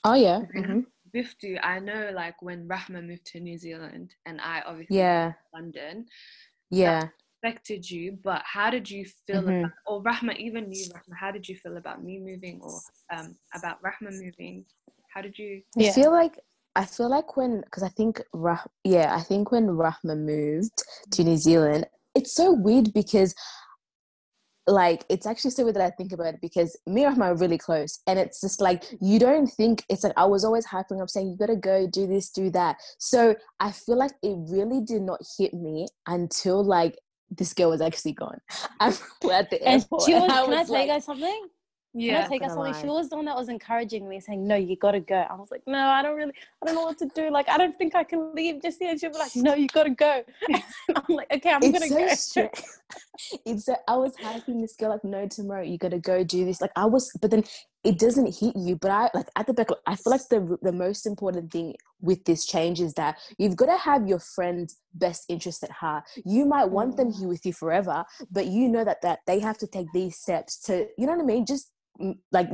Oh yeah. Mhm. hmm Biftu, I know like when Rahma moved to New Zealand and I obviously Yeah. London Yeah. affected you, but how did you feel Mhm. about or Rahma even you Rahma, how did you feel about me moving or um about Rahma moving? How did you I Yeah. feel like I feel like when because I think Rah- yeah I think when Rahma moved to New Zealand, it's so weird because like it's actually so weird that I think about it because me and Rahma are really close, and it's just like you don't think it's like I was always hyping up saying you gotta go do this do that. So I feel like it really did not hit me until like this girl was actually gone. I'm at the And airport. she was, and I can I was tell you guys something? Can I Yeah. tell you guys gonna something? She was the one that was encouraging me, saying, "No, you gotta go." I was like, "No, I don't really, I don't know what to do. Like, I don't think I can leave just yet." She'll be like, "No, you gotta go." I'm like, "Okay, I'm gonna it's so go." strange. it's so I was hyping this girl like, no, tomorrow you gotta go do this. Like I was, but then it doesn't hit you. But I like at the back, I feel like the the most important thing with this change is that you've got to have your friend's best interest at heart. You might want them here with you forever, but you know that that they have to take these steps to, you know what I mean? Just mm, like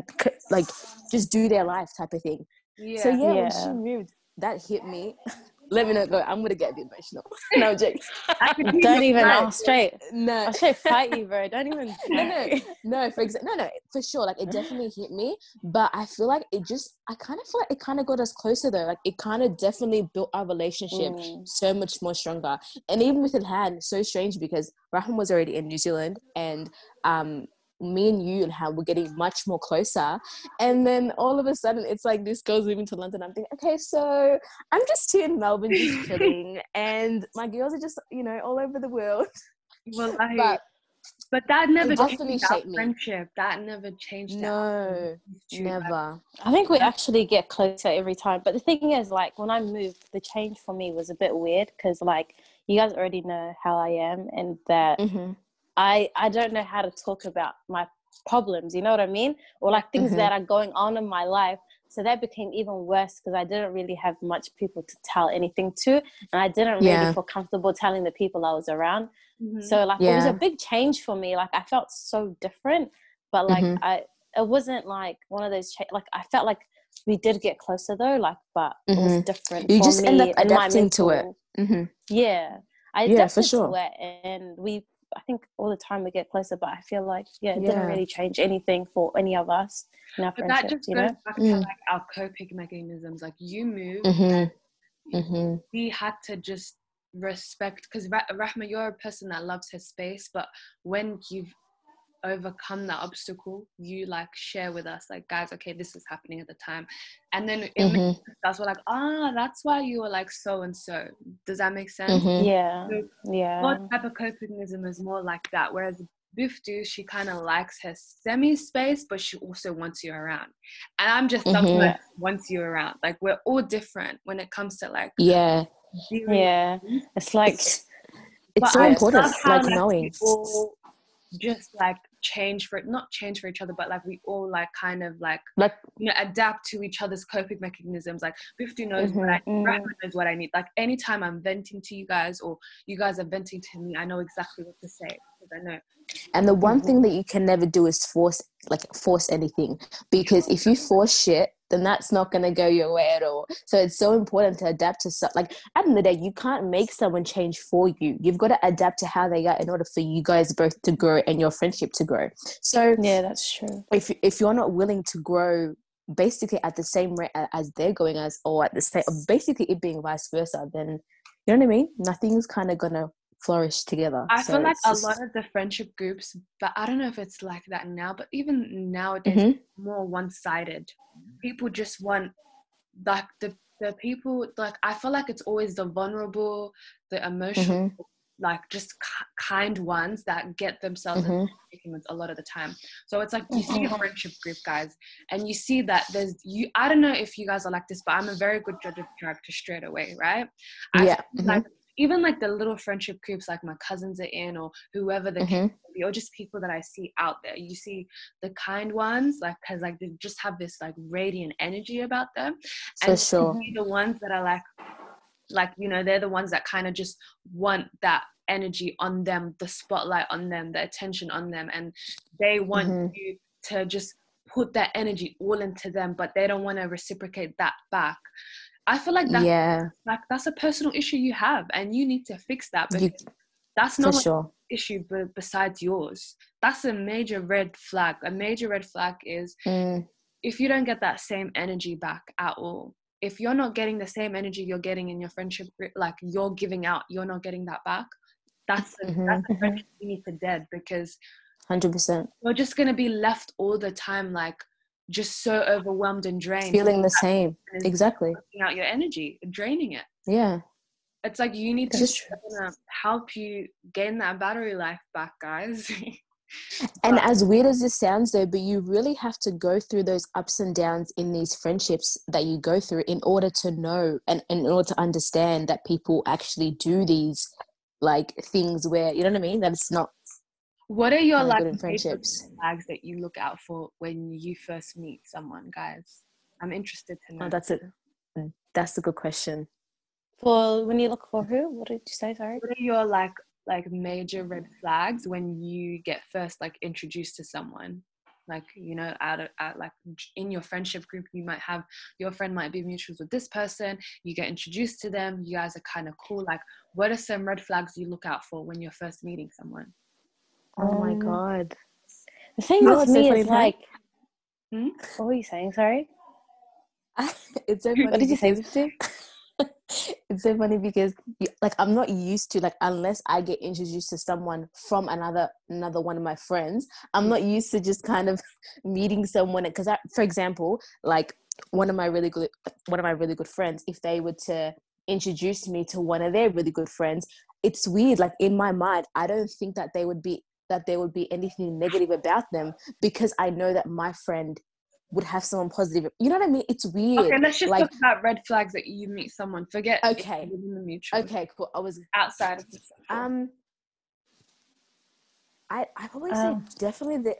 like just do their life type of thing. Yeah. So yeah, when she moved, that hit me. Let me not go. I'm gonna get a bit emotional. no I'm joking. I could hear Don't even. cry. Straight. No, I'll straight fight you, bro. Don't even. no, no, no. For example, no, no, for sure. Like it definitely hit me, but I feel like it just. I kind of feel like it kind of got us closer though. Like it kind of definitely built our relationship Mm. so much more stronger. And even with Ilhan, so strange because Rahman was already in New Zealand, and um, me and you and Han were getting much more closer. And then all of a sudden, it's like this girl's moving to London. I'm thinking, okay, so I'm just here in Melbourne, just chilling, and my girls are just, you know, all over the world. Well, I, But but that never changed our shaped me. friendship. That never changed. no, never. I think we actually get closer every time. But the thing is, like, when I moved, the change for me was a bit weird because, like, you guys already know how I am, and that Mm-hmm. I I don't know how to talk about my problems. You know what I mean? Or like things Mhm. that are going on in my life. So that became even worse because I didn't really have much people to tell anything to, and I didn't really Yeah. feel comfortable telling the people I was around. mhm. So like it was a big change for me. Like I felt so different, but like Mhm. I it wasn't like one of those cha- like I felt like we did get closer though. Like but it was Mhm. different. You for just end up adapting to it. Mm-hmm. Yeah, I Yeah, for sure. to it, and we. I think all the time we get closer, but I feel like yeah, it Yeah. didn't really change anything for any of us in our But that friendships. just You goes know? back to Mm. like our coping mechanisms. Like you move, Mm-hmm. Mm-hmm. we had to just respect because Ra- Rahma, you're a person that loves her space, but when you've overcome that obstacle, you like share with us, like, guys, okay, this is happening at the time, and then it Mm-hmm. makes us we're like, ah, that's why you were like so and so. Does that make sense? Mm-hmm. Yeah, So yeah, What type of copingsm is more like that? Whereas Biftu, she kind of likes her semi space, but she also wants you around. And I'm just someone Mhm. that wants you around. Like we're all different when it comes to like Yeah. yeah. It's like It's, it's so I important, love how, like knowing. we just like change for it not change for each other, but like we all like kind of like Like, you know adapt to each other's coping mechanisms. Like Biftu knows what I Mhm. Rahma knows what I need. Like anytime I'm venting to you guys or you guys are venting to me, I know exactly what to say because I know. and the one thing that you can never do is force, like, force anything. Because if you force shit, then that's not going to go your way at all. So it's so important to adapt to, so- like, at the end of the day, you can't make someone change for you. You've got to adapt to how they are in order for you guys both to grow and your friendship to grow. So yeah, that's true. if if you're not willing to grow basically at the same rate as they're going as or at the same basically it being vice versa then you know what i mean nothing's kind of gonna flourish together I So feel like a just- lot of the friendship groups, but I don't know if it's like that now, but even nowadays, Mhm. it's more one sided. People just want like the the people like I feel like it's always the vulnerable, the emotional, Mhm. like just ki- kind ones that get themselves Mhm. into predicaments a lot of the time. So it's like you see a friendship group, guys, and you see that there's you. I don't know if you guys are like this, but I'm a very good judge of character straight away, right? I Yeah, feel like even like the little friendship groups like my cousins are in or whoever the Mhm. be, or just people that I see out there. You see the kind ones, like because like they just have this like radiant energy about them, for and sure the ones that are like, like you know, they're the ones that kind of just want that energy on them, the spotlight on them, the attention on them, and they want Mhm. you to just put that energy all into them, but they don't want to reciprocate that back. I feel like that's yeah, like that's a personal issue you have, and you need to fix that. Because that's not an sure. issue b- besides yours. That's a major red flag. A major red flag is Mm, if you don't get that same energy back at all. If you're not getting the same energy you're getting in your friendship, like you're giving out, you're not getting that back. That's a, Mhm. that's a Mhm. friendship you need to dead because Hundred percent. you're just gonna be left all the time like just so overwhelmed and drained Feeling the same. Exactly. out your energy draining it Yeah. it's like you need to Just- help you gain that battery life back guys And as weird as this sounds, though, but you really have to go through those ups and downs in these friendships that you go through in order to know and, and in order to understand that people actually do these like things where you know what I mean. That it's not what are your like good in major friendships. flags that you look out for when you first meet someone guys i'm interested to oh, know Oh, that's it. Mm, that's a good question. For when you look for who? What did you say? Sorry. what are your like like major red flags when you get first like introduced to someone like you know out of out, like in your friendship group you might have your friend might be mutuals with this person you get introduced to them you guys are kind of cool like what are some red flags you look out for when you're first meeting someone Oh my Um, god. The thing You with what's so me is like, Hmm? what were you saying? Sorry. it's so funny. What did you say, because- Biftu? it's so funny because like i'm not used to like unless i get introduced to someone from another another one of my friends i'm not used to just kind of meeting someone because I, for example like one of my really good one of my really good friends if they were to introduce me to one of their really good friends it's weird like in my mind i don't think that they would be that there would be anything negative about them because i know that my friend would have someone positive you know what i mean it's weird okay let's just like talk about red flags that you meet someone forget Okay. within the mutual okay cool i was outside of the. Um, I I probably Um, say definitely the.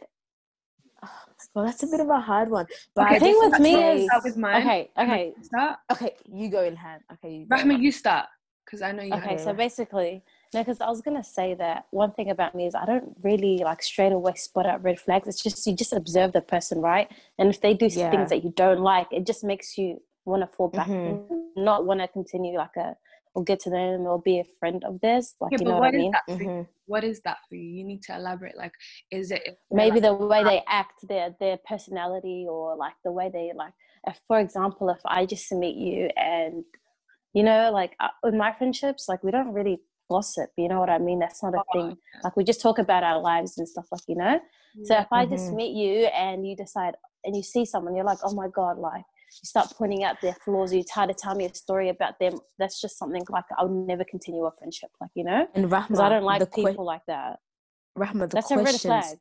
Oh, well, that's a bit of a hard one. But okay I the thing with me is- with mine Okay. Okay. start okay, you go in hand. Okay, you. Rahma you start because I know you Okay. so basically, no, because I was gonna say that one thing about me is I don't really like straight away spot out red flags. It's just you just observe the person, right? And if they do Yeah. things that you don't like, it just makes you want to fall back, Mhm. and not want to continue like a or get to know them or be a friend of theirs. Like yeah, you know what what I mean? that for you? Mhm. what is that for you you need to elaborate like is it Maybe like, the way they act, their their personality, or like the way they like. If, for example, if I just meet you and you know, like uh, with my friendships, like we don't really gossip. You know what I mean? That's not a thing. Like we just talk about our lives and stuff, like you know. So if I just Mhm. meet you and you decide and you see someone, you're like, oh my god, like you start pointing out their flaws, you try to tell me a story about them. That's just something like I'll never continue a friendship, like you know, And Rahma, I don't like people que- like that. Rahma, the That's a red flag.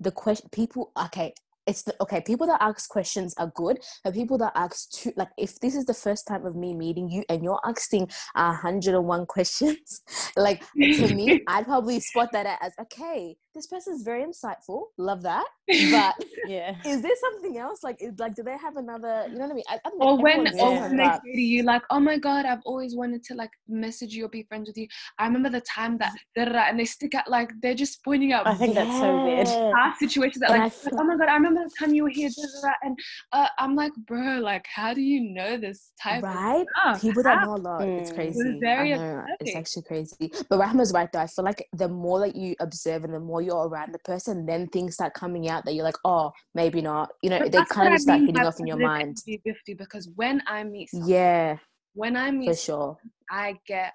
the question, people. Okay, it's the okay. People that ask questions are good, but people that ask two, like, if this is the first time of me meeting you and you're asking a hundred and one questions, like to me, I'd probably spot that as okay. This person's very insightful. Love that, but. Yeah. is there something else? Like, is, like, do they have another? You know what I mean? I, I don't know, or when, everyone's or when they but- say to you like, "Oh my god, I've always wanted to like message you or be friends with you." I remember the time that and they stick out like they're just pointing out I think that's so weird. Yeah. past situations that like, feel- "Oh my god, I remember the time you were here," and uh, I'm like, "Bro, like, how do you know this type right? of stuff?" People that know a lot, it's Mm. crazy. It very I know, it's actually crazy. But Rahma's right though. I feel like the more that you observe and the more you're around the person, then things start coming out that you're like, oh, maybe not. You know, But they kind of just start hitting off in your mind. 50 because when I meet someone, Yeah, when I meet for sure. I get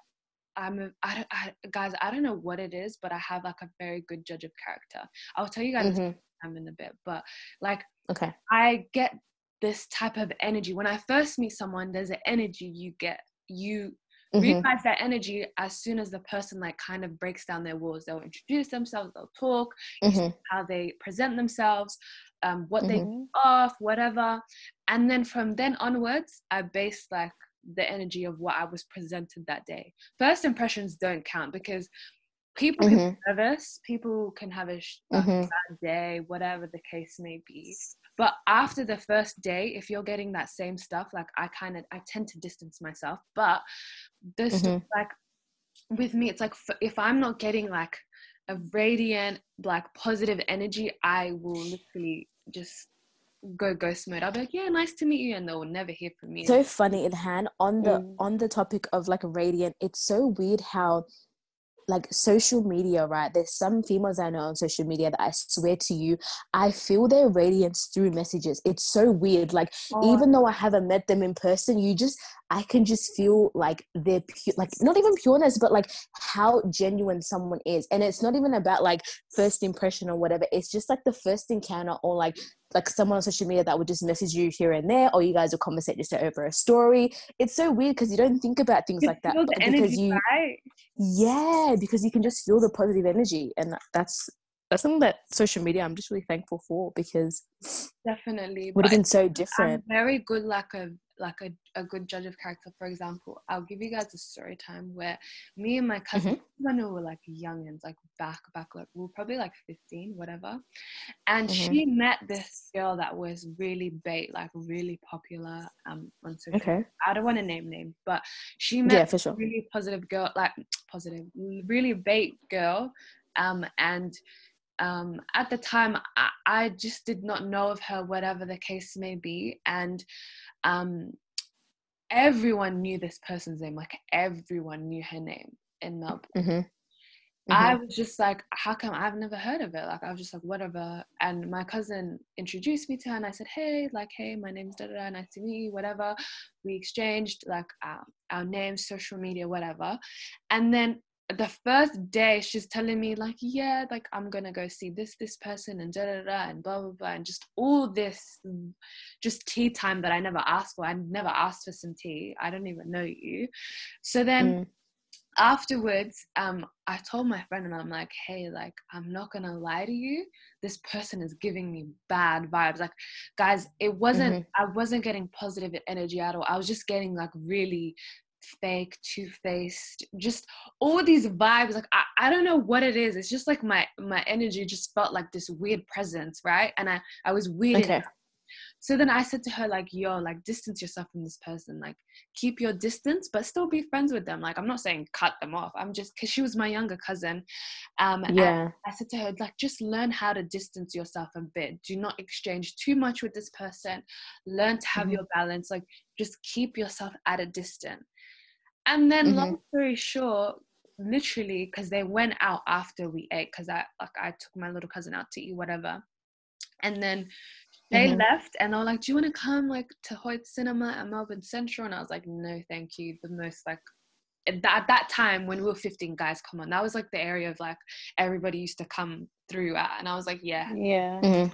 I'm a, I, I guys I don't know what it is but I have like a very good judge of character. I'll tell you guys Mhm. I'm in a bit but like Okay. I get this type of energy when I first meet someone there's an energy you get you Mhm. realize that energy as soon as the person like kind of breaks down their walls they'll introduce themselves they'll talk Mhm. how they present themselves um, what they Mhm. off, whatever. And then from then onwards, I base like the energy of what I was presented that day. First impressions don't count because people can be nervous, people can have a, sh- a Mhm. bad day, whatever the case may be. But after the first day, if you're getting that same stuff, like I kind of, I tend to distance myself. But this, Mhm. like, with me, it's like if I'm not getting like a radiant, like positive energy, I will literally just go ghost mode. I'll be like, yeah, nice to meet you, and they'll never hear from me. So funny, in hand On the Mm. on the topic of like a radiant, it's so weird how like social media, right? There's some females I know on social media that I swear to you, I feel their radiance through messages. It's so weird. Like Oh, even though I haven't met them in person, you just I can just feel like they're pure, like not even pureness, but like how genuine someone is. And it's not even about like first impression or whatever. It's just like the first encounter or like like someone on social media that would just message you here and there, or you guys will conversate just over a story. It's so weird because you don't think about things You like that because energy, you right? yeah because you can just feel the positive energy and that's that's something that social media i'm just really thankful for because Definitely. would have been so I'm different very good, like a like a, a good judge of character. For example, I'll give you guys a story time where me and my cousin, Mm-hmm. when we were like youngins, like back back, like we were probably like fifteen, whatever, and Mhm. she met this girl that was really bait, like really popular um on social. okay I don't want to name names, but she yeah met for sure really positive girl, like positive, really bait girl. Um, and um, at the time, I, I just did not know of her, whatever the case may be. And um, everyone knew this person's name, like everyone knew her name in Melbourne. hmm I was just like, how come I've never heard of it? Like, I was just like, whatever. And my cousin introduced me to her, and I said, hey, like, hey, my name's da da da, nice to meet you, whatever. We exchanged like our, our names, social media, whatever. And then the first day, she's telling me, like, yeah, like, I'm gonna go see this, this person, and da da da, and blah, blah, blah, and just all this, just tea time that I never asked for. I never asked for some tea. I don't even know you. So then, Mm. afterwards um i told my friend and i'm like hey like i'm not gonna lie to you this person is giving me bad vibes like guys it wasn't Mhm. i wasn't getting positive energy at all i was just getting like really fake two-faced just all these vibes like I, I don't know what it is it's just like my my energy just felt like this weird presence right and i i was weird okay so then I said to her, like, yo, like, distance yourself from this person. Like, keep your distance, but still be friends with them. Like, I'm not saying cut them off. I'm just, because she was my younger cousin. Um, yeah I said to her, like, just learn how to distance yourself a bit. Do not exchange too much with this person. Learn to have Mhm. your balance. Like, just keep yourself at a distance. And then, long Mm-hmm. story short, literally, because they went out after we ate, because I, like, I took my little cousin out to eat, whatever. And then they Mhm. left and they were like, Do you want to come like to Hoyts Cinema at Melbourne Central? And I was like, No, thank you. The most like at that, time when we were 15 guys come on that was like the area of like everybody used to come through at and i was like yeah Yeah. Mhm.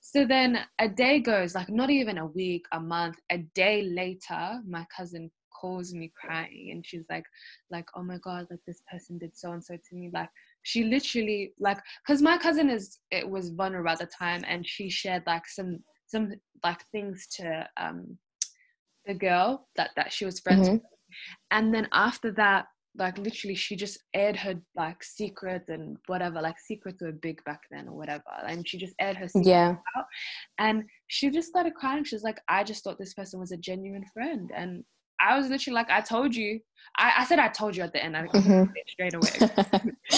so then a day goes like not even a week a month a day later my cousin calls me crying and she's like like oh my god like this person did so and so to me like she literally like because my cousin is it was vulnerable at the time and she shared like some some like things to um the girl that that she was friends Mhm. with and then after that like literally she just aired her like secrets and whatever like secrets were big back then or whatever and she just aired her yeah and she just started crying. She was like, I just thought this person was a genuine friend. And I was literally like, I told you. I, I said I told you at the end. I Mhm. straight away.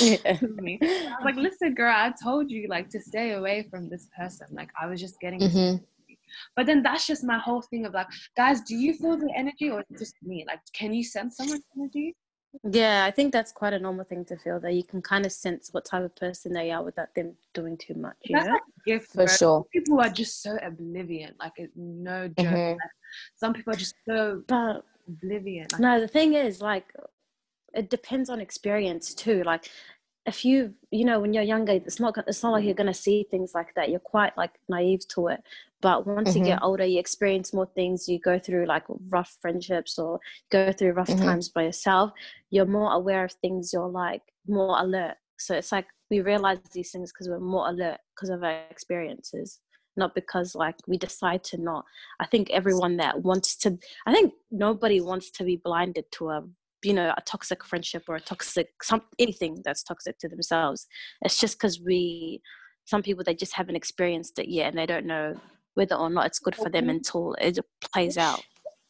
yeah me. I was like, listen, girl, I told you like to stay away from this person. Like I was just getting Mhm. but then that's just my whole thing of like, guys, do you feel the energy or is it just me? Like, can you sense someone's energy? Yeah, I think that's quite a normal thing to feel that you can kind of sense what type of person they are without them doing too much. You That's know? like a gift. for bro. sure People are just so oblivion. Like it's no joke. Mhm. Like, some people are just so But oblivion. Like, no, the thing is, like, it depends on experience too. Like, if you, you know, when you're younger, it's not, it's not like you're gonna see things like that. You're quite like naive to it. But once you get older, you experience more things. You go through like rough friendships or go through rough Mhm. times by yourself. You're more aware of things. You're like more alert. So it's like we realize these things because we're more alert because of our experiences not because like we decide to not i think everyone that wants to i think nobody wants to be blinded to a you know a toxic friendship or a toxic some anything that's toxic to themselves. It's just because we some people they just haven't experienced it yet and they don't know whether or not it's good for them until it plays out.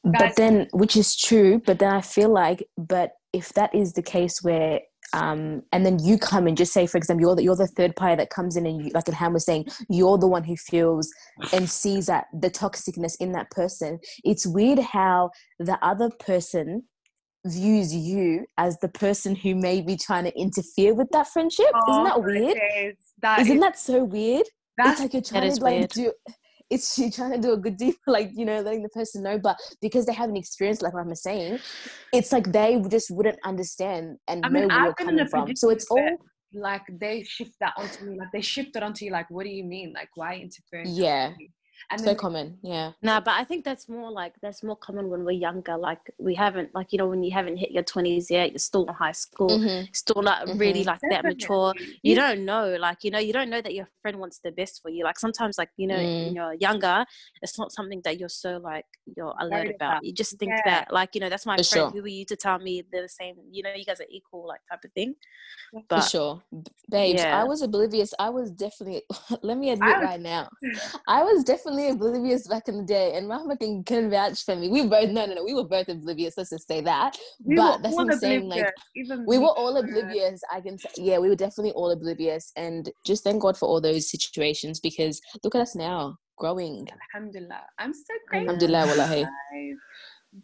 But then which is true but then i feel like but if that is the case where um, and then you come and just say, for example, you're the, you're the third party that comes in and you, like Ham was saying, you're the one who feels and sees that the toxicness in that person. It's weird how the other person views you as the person who may be trying to interfere with that friendship. Oh, Isn't that weird? That Isn't is- that so weird? that's it's like you're trying to like weird. do it's you're trying to do a good deed for like you know letting the person know but because they haven't experienced like I'm saying it's like they just wouldn't understand and I mean, know where you're I've been in coming from so it's all like they shift that onto me. Like they shift it onto you. Like, what do you mean? Like, why interfering? yeah And so then common yeah No, but I think that's more like that's more common when we're younger. Like we haven't, like you know, when you haven't hit your twenties yet, you're still in high school, Mhm. still not really Mhm. like that mature. You don't know, like you know, you don't know that your friend wants the best for you. Like sometimes, like you know, when Mm. you're younger, it's not something that you're so like you're alert Worried about. about. You just think Yeah. that, like you know, that's my For friend. sure. Who are you to tell me they're the same? You know, you guys are equal, like type of thing. for sure B- babes yeah. i was oblivious i was definitely let me admit I was- right now i was definitely oblivious back in the day and Rahma can, can vouch for me we both no no no we were both oblivious let's just say that We but were that's all what i'm saying like even we were all oblivious i can say yeah we were definitely all oblivious and just thank god for all those situations because look at us now growing Alhamdulillah. I'm so mm. grateful. alhamdulillah wallahi.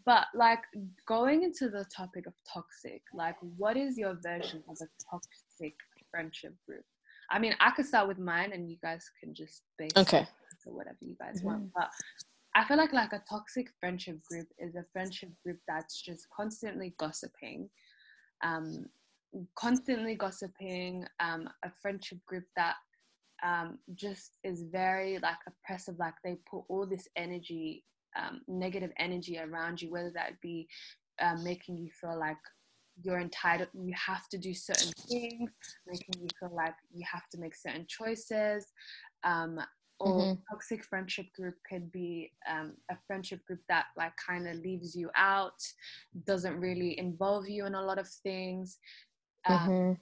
But like going into the topic of toxic, like what is your version of a toxic friendship group? I mean, I could start with mine, and you guys can just base okay or whatever you guys want. But I feel like like a toxic friendship group is a friendship group that's just constantly gossiping, um, constantly gossiping. Um, a friendship group that um, just is very like oppressive. Like they put all this energy, um, negative energy around you, whether that be um, making you feel like you're entitled, you have to do certain things, making you feel like you have to make certain choices. Um, or Mhm. toxic friendship group could be um, a friendship group that like kind of leaves you out, doesn't really involve you in a lot of things. Um, Mhm.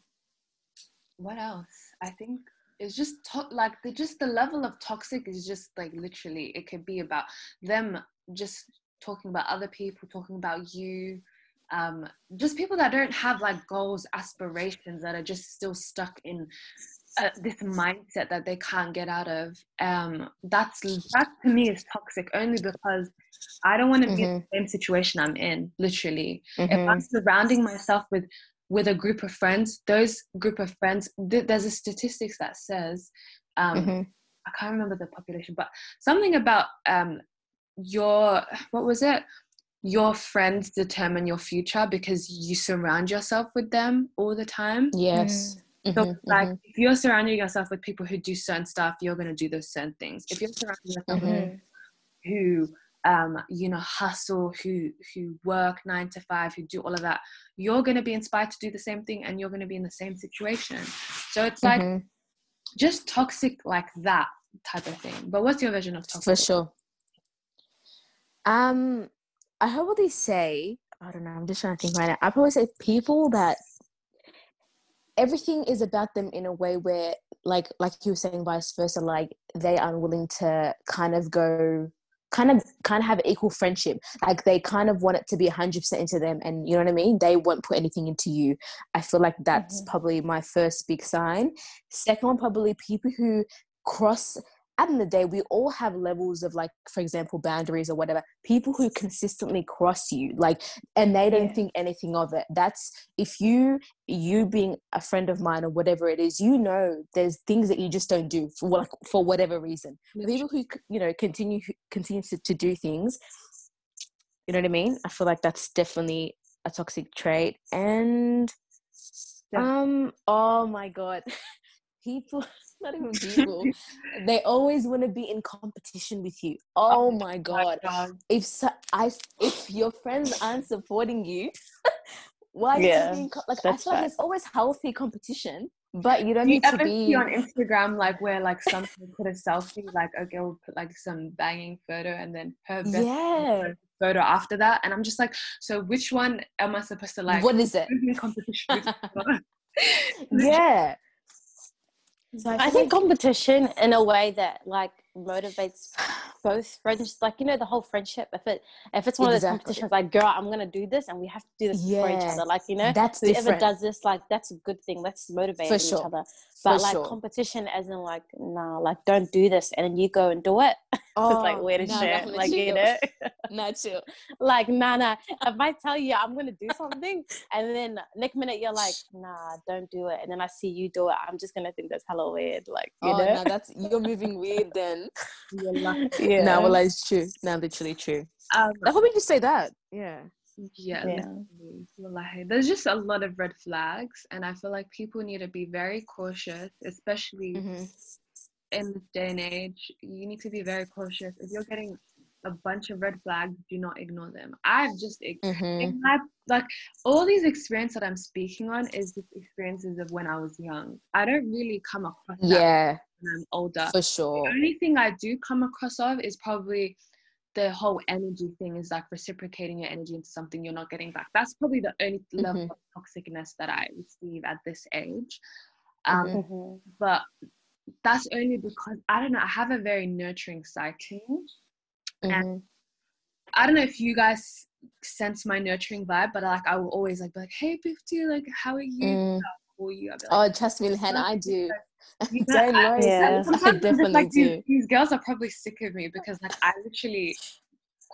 what else i think it's just to- like the just the level of toxic is just like literally it could be about them just talking about other people talking about you um just people that don't have like goals aspirations that are just still stuck in uh, this mindset that they can't get out of um that's that to me is toxic only because i don't want to be in the same situation i'm in literally if Mhm. I'm surrounding myself with with a group of friends, those group of friends, th- there's a statistics that says, um, Mhm. I can't remember the population, but something about um, your what was it? Your friends determine your future because you surround yourself with them all the time. yes So Mhm, like mhm. if you're surrounding yourself with people who do certain stuff, you're gonna do those certain things. If you're surrounding yourself with Mhm. who um, you know hustle who who work nine to five who do all of that you're going to be inspired to do the same thing and you're going to be in the same situation so it's like Mhm. just toxic like that type of thing but what's your version of toxic for sure um i heard what probably say i don't know i'm just trying to think right now i probably say people that everything is about them in a way where like like you were saying vice versa like they are unwilling to kind of go kind of kind of have equal friendship. Like they kind of want it to be 100% into them and you know what i mean? They won't put anything into you. I feel like that's Mhm. probably my first big sign. Second one probably people who cross at the end of the day we all have levels of like for example boundaries or whatever. People who consistently cross you like and they don't Yeah. think anything of it. That's if you you being a friend of mine or whatever it is you know there's things that you just don't do for like for whatever reason. People who you know continue continue to, to do things you know what i mean? I feel like that's definitely a toxic trait. And um oh my god. People not even people they always want to be in competition with you oh, oh my god if so, I if your friends aren't supporting you, why Yeah, being co- like I that's feel like there's always healthy competition, but you don't you need to ever see be. on Instagram like where like some put a selfie, like a girl put like some banging photo and then her best Yeah, photo after that, and I'm just like, so which one am I supposed to like? what is it? competition yeah. So I think competition in a way that like motivates both friends like you know the whole friendship if it if it's one of those competitions like girl i'm gonna do this and we have to do this for each other like you know That's whoever different. does this like that's a good thing let's motivate For each sure. other For but like sure. competition as in like nah like don't do this and then you go and do it it's like Oh, weird as nah, shit nah, like you know Not chill. like nah nah if i tell you i'm gonna do something and then next minute you're like nah don't do it and then i see you do it i'm just gonna think that's hella weird like you Oh, know no, that's you're moving weird then. Yeah No, well, it's true. Now, literally true. Um, I hope you say that. Yeah. yeah, Yeah. there's just a lot of red flags, and I feel like people need to be very cautious, especially Mm-hmm. in this day and age. You need to be very cautious. If you're getting a bunch of red flags, do not ignore them. I've just Mm-hmm. my like all these experience that I'm speaking on is just experiences of when I was young. I don't really come across that Yeah, when I'm older. for sure. The only thing I do come across of is probably the whole energy thing is like reciprocating your energy into something you're not getting back. That's probably the only level of toxicness that I receive at this age. Um, Mhm. Mhm. But that's only because I don't know. I have a very nurturing side to me. Mhm. I don't know if you guys sense my nurturing vibe, but like I will always like be like, "Hey, Biftu, like how are you?" Mm. You. Like, Oh, trust me, Hen, I do. You know, Don't I- worry, Yeah. I I'm definitely like, do. These, these girls are probably sick of me because like I literally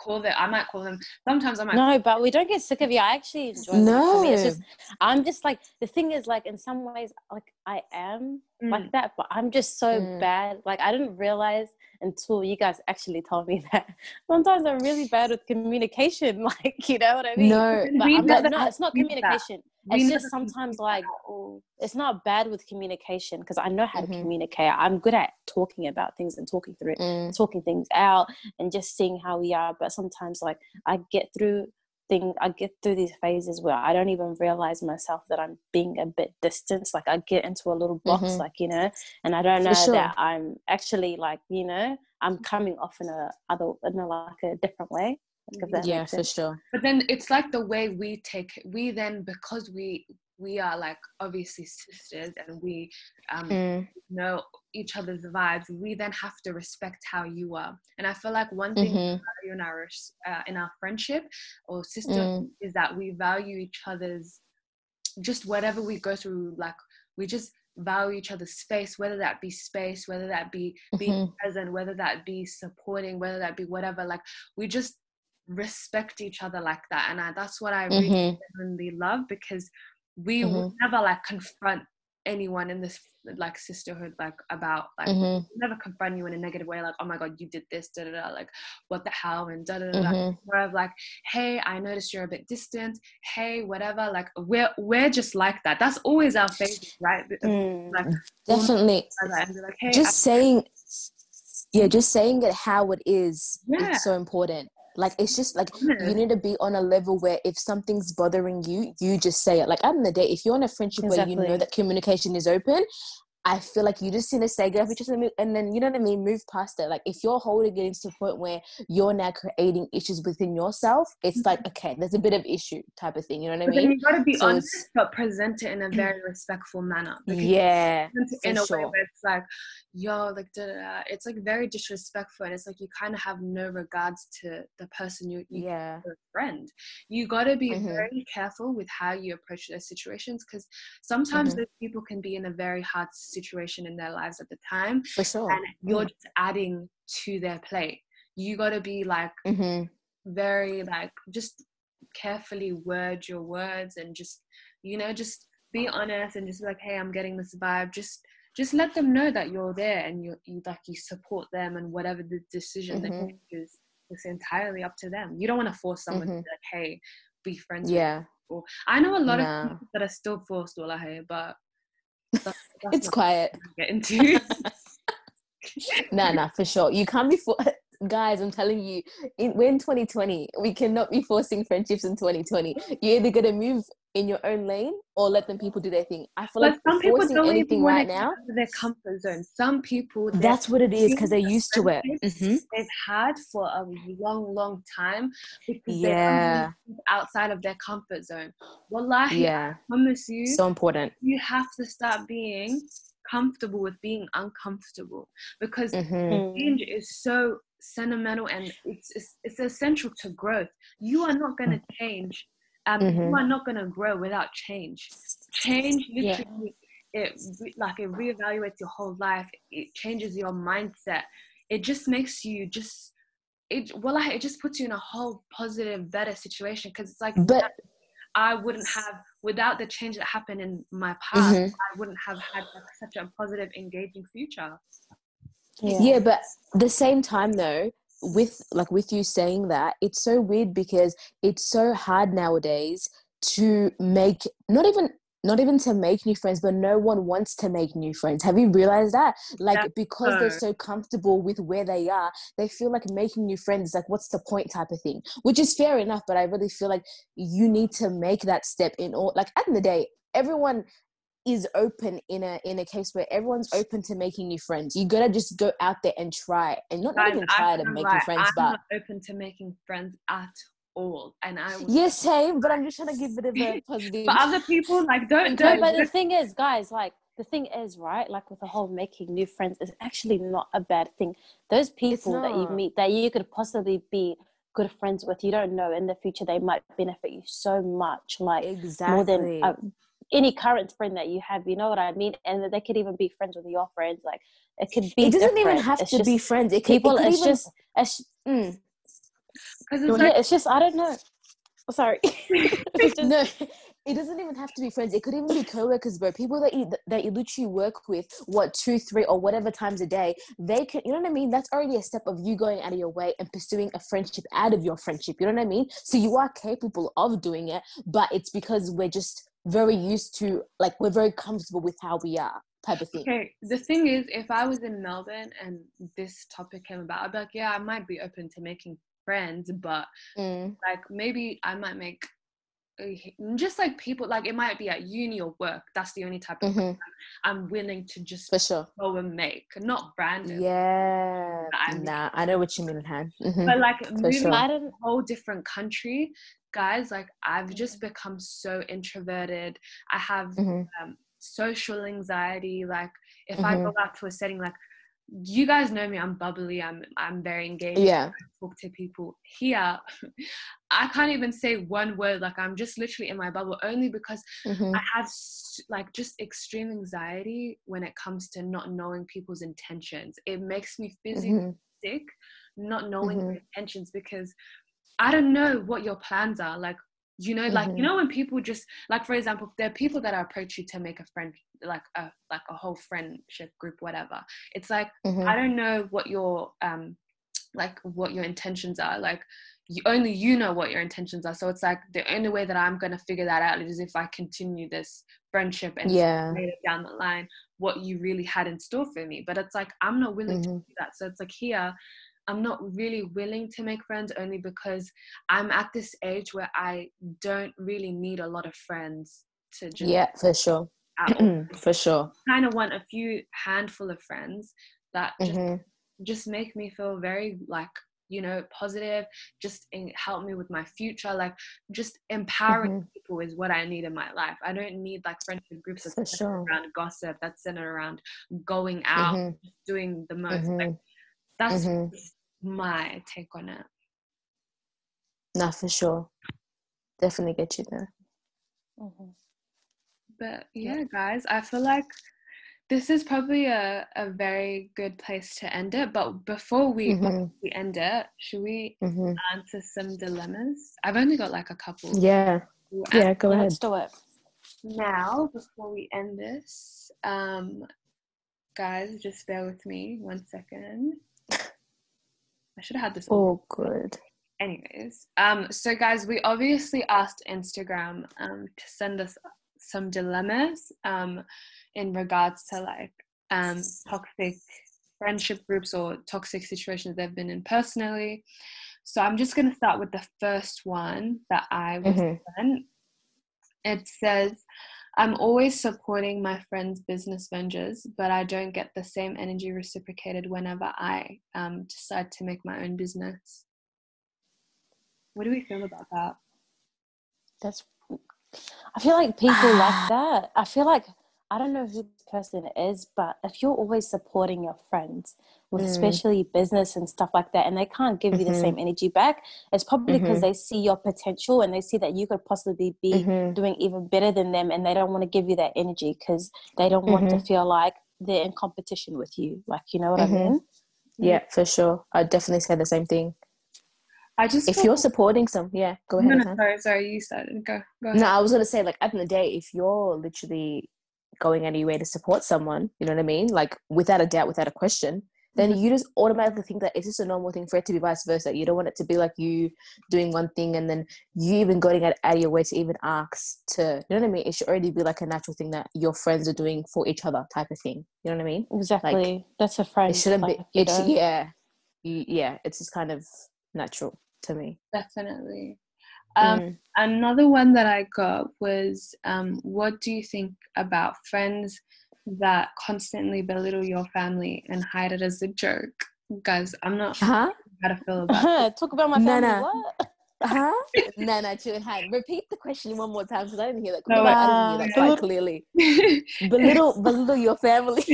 call them. I might call them. Sometimes I might. No, but we don't get sick of you. I actually enjoy when you. It's No. just I'm just like the thing is like in some ways like I am Mm. like that, but I'm just so Mm. bad. Like I didn't realize until you guys actually told me that sometimes I'm really bad with communication. Like you know what I mean? No, And But I'm not, no, it's not communication. that. We It's just sometimes like that at all. it's not bad with communication because I know how Mhm. to communicate. I'm good at talking about things and talking through it Mm. talking things out and just seeing how we are but sometimes like i get through thing i get through these phases where i don't even realize myself that i'm being a bit distant like i get into a little box Mhm. like you know and i don't know sure. that i'm actually like you know i'm coming off in a other in a like a different way like, if that Yeah, for sense. sure. But then it's like the way we take. We then because we we are like obviously sisters and we um Mm. know each other's vibes. We then have to respect how you are. And I feel like one thing Mhm. we value in our uh, in our friendship or sisterhood Mm. is that we value each other's just whatever we go through like we just value each other's space whether that be space whether that be being Mhm. present whether that be supporting whether that be whatever like we just respect each other like that and I, that's what i really Mhm. genuinely love because we Mhm. would never like confront anyone in this like sisterhood like about like Mhm. never confront you in a negative way like oh my god you did this da da da like what the hell and da da da da Mhm. more of like hey i noticed you're a bit distant hey whatever like we're we're just like that that's always our phases right Mm. like Definitely. like that and be like hey Just saying, yeah, just saying it how it is Yeah. is so important. Like it's just like you need to be on a level where if something's bothering you, you just say it. Like at the end of the day, if you're in a friendship where you know that communication is open, I feel like you just need to say, girl, just and then you know what I mean, move past it. Like if you're holding it to the point where you're now creating issues within yourself, it's like okay, there's a bit of issue type of thing. You know what I mean? you got to be So honest but present it in a very respectful manner Yeah, in a way sure. where it's like yo like da, da, da. it's like very disrespectful and it's like you kind of have no regards to the person you, you yeah, a friend. You got to be Mhm. very careful with how you approach those situations because sometimes Mhm. those people can be in a very hard situation in their lives at the time for sure. and you're just adding to their plate. You got to be like hmm very like just carefully word your words and just you know just be honest and just be like hey i'm getting this vibe just just let them know that you're there and you you like you support them and whatever the decision Mhm. make is it's entirely up to them you don't want to force someone to Mhm. be like hey be friends Yeah, with me. i know a lot of people that are still forced wallahi, but that's, that's it's quiet. get into nah, nah, for sure. You can't be for guys. I'm telling you, in, we're in 2020. We cannot be forcing friendships in 2020. You're either gonna move in your own lane or let them people do their thing. I feel but like some people don't even anything want right now. their comfort zone some people That's what it is because they're used to it. Mhm. they've had for a long, long time because Yeah. they're outside of their comfort zone. Wallahi, Yeah, I promise you, so important. you have to start being comfortable with being uncomfortable because Mhm. Mm. change is so sentimental and it's, it's it's essential to growth you are not going to change um you Mhm. are not going to grow without change change Yeah. literally it re- like it reevaluates your whole life it changes your mindset it just makes you just it well it just puts you in a whole positive better situation because it's like But i wouldn't have without the change that happened in my past Mhm. i wouldn't have had such a positive engaging future yeah. but the same time though with like with you saying that it's so weird because it's so hard nowadays to make not even not even to make new friends but no one wants to make new friends. Have you realized that? Like That's because they're so- so comfortable with where they are they feel like making new friends like what's the point type of thing which is fair enough but i really feel like you need to make that step in all like at the end of the day everyone is open in a in a case where everyone's open to making new friends. You gotta just go out there and try, and not, not even try I'm to make lie, friends, I'm but not open to making friends at all, and I. Will, yeah, same. But I'm just trying to give a bit of a positive. But other people like don't don't. but the thing is, guys, like the thing is, right? Like with the whole making new friends is actually not a bad thing. Those people that you meet that you could possibly be good friends with, you don't know in the future they might benefit you so much, like exactly. more than uh, any current friend that you have. You know what I mean? And that they could even be friends with your friends. Like it could be. it doesn't even have It's to be friends. It could, people. it could it's even, just. It's, Mm. Because Go it's yeah, like it's just I don't know. Oh, sorry. Just- no. It doesn't even have to be friends. It could even be coworkers, bro. People that you that you literally work with, what two, three, or whatever times a day. They can, you know what I mean. That's already a step of you going out of your way and pursuing a friendship out of your friendship. You know what I mean. So you are capable of doing it, but it's because we're just very used to, like, we're very comfortable with how we are, type of thing. okay. The thing is, if I was in Melbourne and this topic came about, I'd be like, yeah, I might be open to making friends, but Mm. like maybe I might make. Uh, Just like people, like it might be at uni or work. That's the only type of Mhm. I'm willing to just For sure. go and make, not random. Yeah. I mean- Nah, I know what you mean, Han. Mhm. But like moving sure. to I a whole different country, guys, like I've just become so introverted. I have Mhm. um, social anxiety. Like if I Mm-hmm. go out to a setting, like you guys know me, I'm bubbly. I'm I'm very engaged. Yeah. I talk to people here. I can't even say one word. Like I'm just literally in my bubble only because Mhm. I have like just extreme anxiety when it comes to not knowing people's intentions. It makes me physically Mhm. sick not knowing Mhm. your intentions because I don't know what your plans are. Like, you know, like Mhm. you know when people just like for example, there are people that approach you to make a friend like a like a whole friendship group, whatever. It's like Mhm. I don't know what your um like what your intentions are. Like you, only you know what your intentions are. So it's like the only way that I'm gonna figure that out is if I continue this friendship and Yeah. down the line what you really had in store for me. But it's like I'm not willing to Mhm. do that. So it's like here, I'm not really willing to make friends only because I'm at this age where I don't really need a lot of friends to just Yeah, for sure. for sure. kind of want a few handful of friends that just Mhm. just make me feel very like you know positive just in, help me with my future like just empowering Mhm. people is what i need in my life i don't need like friendship groups that's For centered sure. around gossip that's centered around going out Mhm. doing the most like Mhm. that's Mhm. just my take on it Nah, for sure. Definitely get you there. Mhm. but yeah guys i feel like this is probably a, a very good place to end it but before we Mhm. we end it should we Mhm. answer some dilemmas i've only got like a couple Yeah. We'll Yeah. Go ahead. Let's do it. now before we end this um guys just bear with me one second i should have had this all Oh, good. anyways um so guys we obviously asked instagram um to send us some dilemmas um in regards to like um toxic friendship groups or toxic situations they've been in personally so i'm just going to start with the first one that i was Mhm. sent it says i'm always supporting my friends business ventures but i don't get the same energy reciprocated whenever i um, decide to make my own business what do we feel about that? That's. I feel like people like that. I feel like I don't know who this person is, but if you're always supporting your friends with Mm. especially business and stuff like that, and they can't give you the Mhm. same energy back, it's probably because Mhm. they see your potential and they see that you could possibly be Mhm. doing even better than them, and they don't want to give you that energy because they don't want to Mhm. feel like they're in competition with you. Like, you know what. I mean? Yeah, for sure. I'd definitely say the same thing. I just If feel- you're supporting some, yeah, go ahead. no, no, sorry, sorry, you started. Go, go ahead. No, I was gonna say, like, at the end of the day, if you're literally going anywhere to support someone, you know what I mean? Like, without a doubt, without a question, then Mm-hmm. you just automatically think that it's just a normal thing for it to be vice versa. You don't want it to be like you doing one thing and then you even going out, out of your way to even ask to, you know what I mean? It should already be like a natural thing that your friends are doing for each other, type of thing. You know what I mean? Exactly. That's a friend. It shouldn't like, be. It should, yeah, yeah. It's just kind of natural to me. Definitely. Um, Mm. Another one that I got was, um, what do you think about friends that constantly belittle your family and hide it as a joke? Guys, I'm not sure Huh? how to feel about. Talk about my family. no. What? Huh? no, no, chill hand. Repeat the question one more time because I didn't hear that. No, No, I didn't hear uh, that quite clearly. Belittle, belittle your family.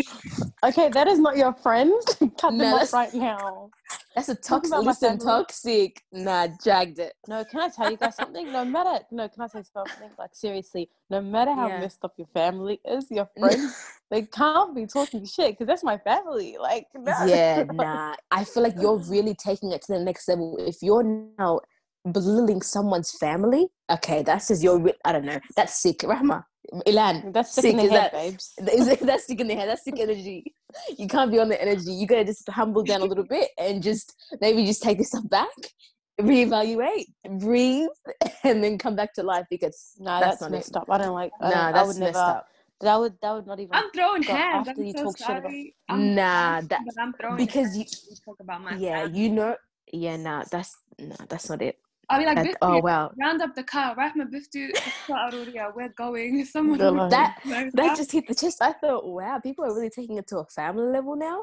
Okay, that is not your friend. Cut No, them off right now. That's a toxic. Listen, toxic. Nah, dragged it. No, can I tell you guys something? No matter, no, can I say something? Like seriously, no matter how Yeah. messed up your family is, your friends, they can't be talking shit because that's my family. Like, no. yeah, nah. I feel like you're really taking it to the next level. If you're now belittling someone's family, okay, that's just your. re- I don't know. That's sick, Rahma. Ilhan, that's sick, sick, in the is head, that- babes. Is that's sick in the head. That's sick energy. You can't be on the energy. You gotta just humble down a little bit and just maybe just take a step back, reevaluate, breathe, and then come back to life because Nah, that's that's, not it. messed up. I don't like. I, nah, don't, I that's would messed never. up. That would that would not even. I'm throwing God, hands. after I'm you so talk shit about- I'm Nah, that but I'm throwing because you- you talk about my yeah, family. you know, yeah, nah, that's nah, that's not it. I'll be like, That- oh wow, round up the car. Rahma Biftu, we're going. Someone Go will on. That- know that just hit the chest. I thought, wow, people are really taking it to a family level now.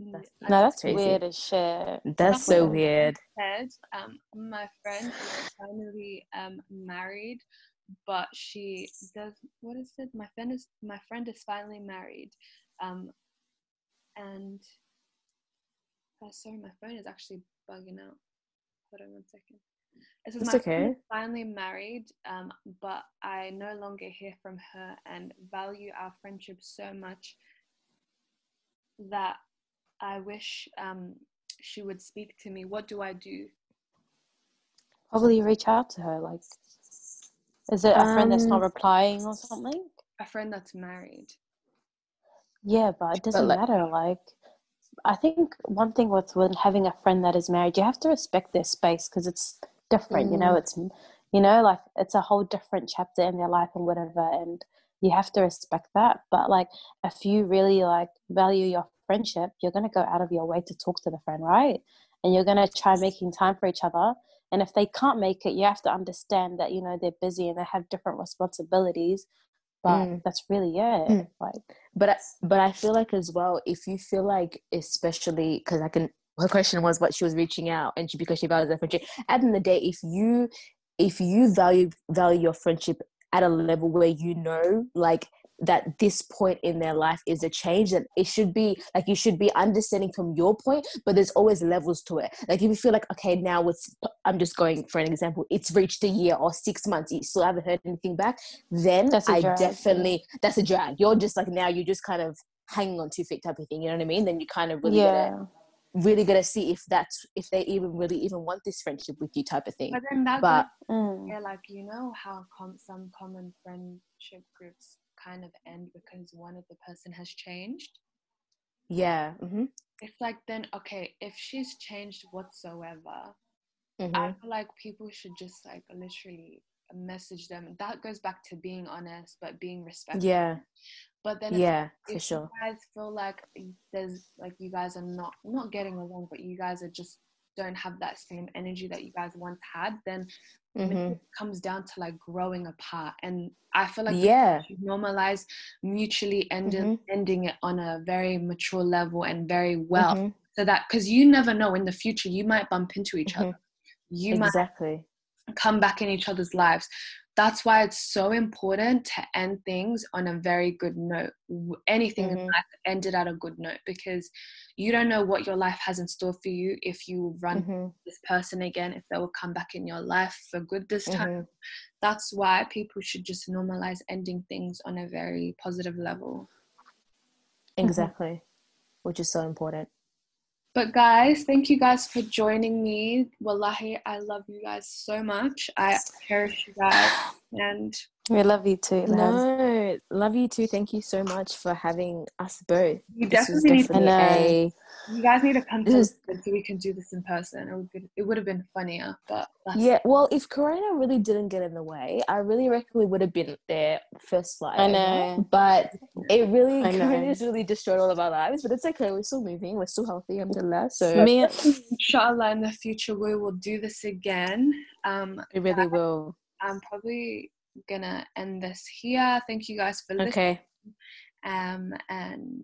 Mm, That's- No, that's crazy. weird as shit. That's so weird. weird. said, um, my friend is finally um married, but she does what is it? My friend is my friend is finally married, um, and oh, sorry, my phone is actually bugging out. Hold on one second. It says It's my okay. finally married, um, but I no longer hear from her and value our friendship so much that I wish um she would speak to me. What do I do? Probably reach out to her. Like, is it a friend that's not Um, replying or something? A friend that's married. Yeah, but it doesn't like- matter. Like, I think one thing with when having a friend that is married, you have to respect their space because it's different. You know, Mm. it's you know, like it's a whole different chapter in their life and whatever, and you have to respect that. But like, if you really like value your friendship, you're gonna go out of your way to talk to the friend, right? And you're gonna try making time for each other. And if they can't make it, you have to understand that you know they're busy and they have different responsibilities. But Mm. that's really it. Mm. Like, But I, but I feel like as well, if you feel like, especially because I can, her question was what she was reaching out, and she because she values her friendship. At the end of the day, if you if you value value your friendship at a level where you know like that this point in their life is a change and it should be like you should be understanding from your point but there's always levels to it like if you feel like okay now it's i'm just going for an example it's reached a year or six months you still haven't heard anything back then i drag, definitely that's a drag you're just like now you're just kind of hanging on two feet type of thing you know what i mean then you kind of really yeah. Really gonna see if that's if they even really even want this friendship with you type of thing But then that but Mm. yeah, like you know how com- some common friendship groups kind of end because one of the person has changed. yeah hmm It's like then okay, if she's changed whatsoever, hmm I feel like people should just like literally message them. That goes back to being honest, but being respectful. yeah But then yeah for if sure you guys feel like there's like you guys are not not getting along, but you guys are just don't have that same energy that you guys once had, then maybe hmm it comes down to like growing apart. And I feel like yeah normalize mutually ending Mhm. ending it on a very mature level and very well, Mhm. so that because you never know in the future you might bump into each Mhm. other. You might exactly come back in each other's lives. that's why it's so important to end things on a very good note. Anything in Mhm. life ended at a good note because you don't know what your life has in store for you if you run Mhm, this person again, if they will come back in your life for good this time. mhm. That's why people should just normalize ending things on a very positive level. Exactly. Which is so important. But guys, thank you guys for joining me. Wallahi, I love you guys so much. I cherish you guys and We love you too, Laz. No, love you too. Thank you so much for having us both. You This definitely need to- definitely a you guys need to come to This is- so we can do this in person. It would be, it would have been funnier, but that's yeah. Well, if Corona really didn't get in the way, I really reckon we would have been there first flight. I know. but it really I know. Corona's really destroyed all of our lives. But it's okay. We're still moving. We're still healthy. Alhamdulillah. So Me, inshallah in the future we will do this again. Um, we really will. I'm probably gonna end this here. Thank you guys for listening. Okay. Um, and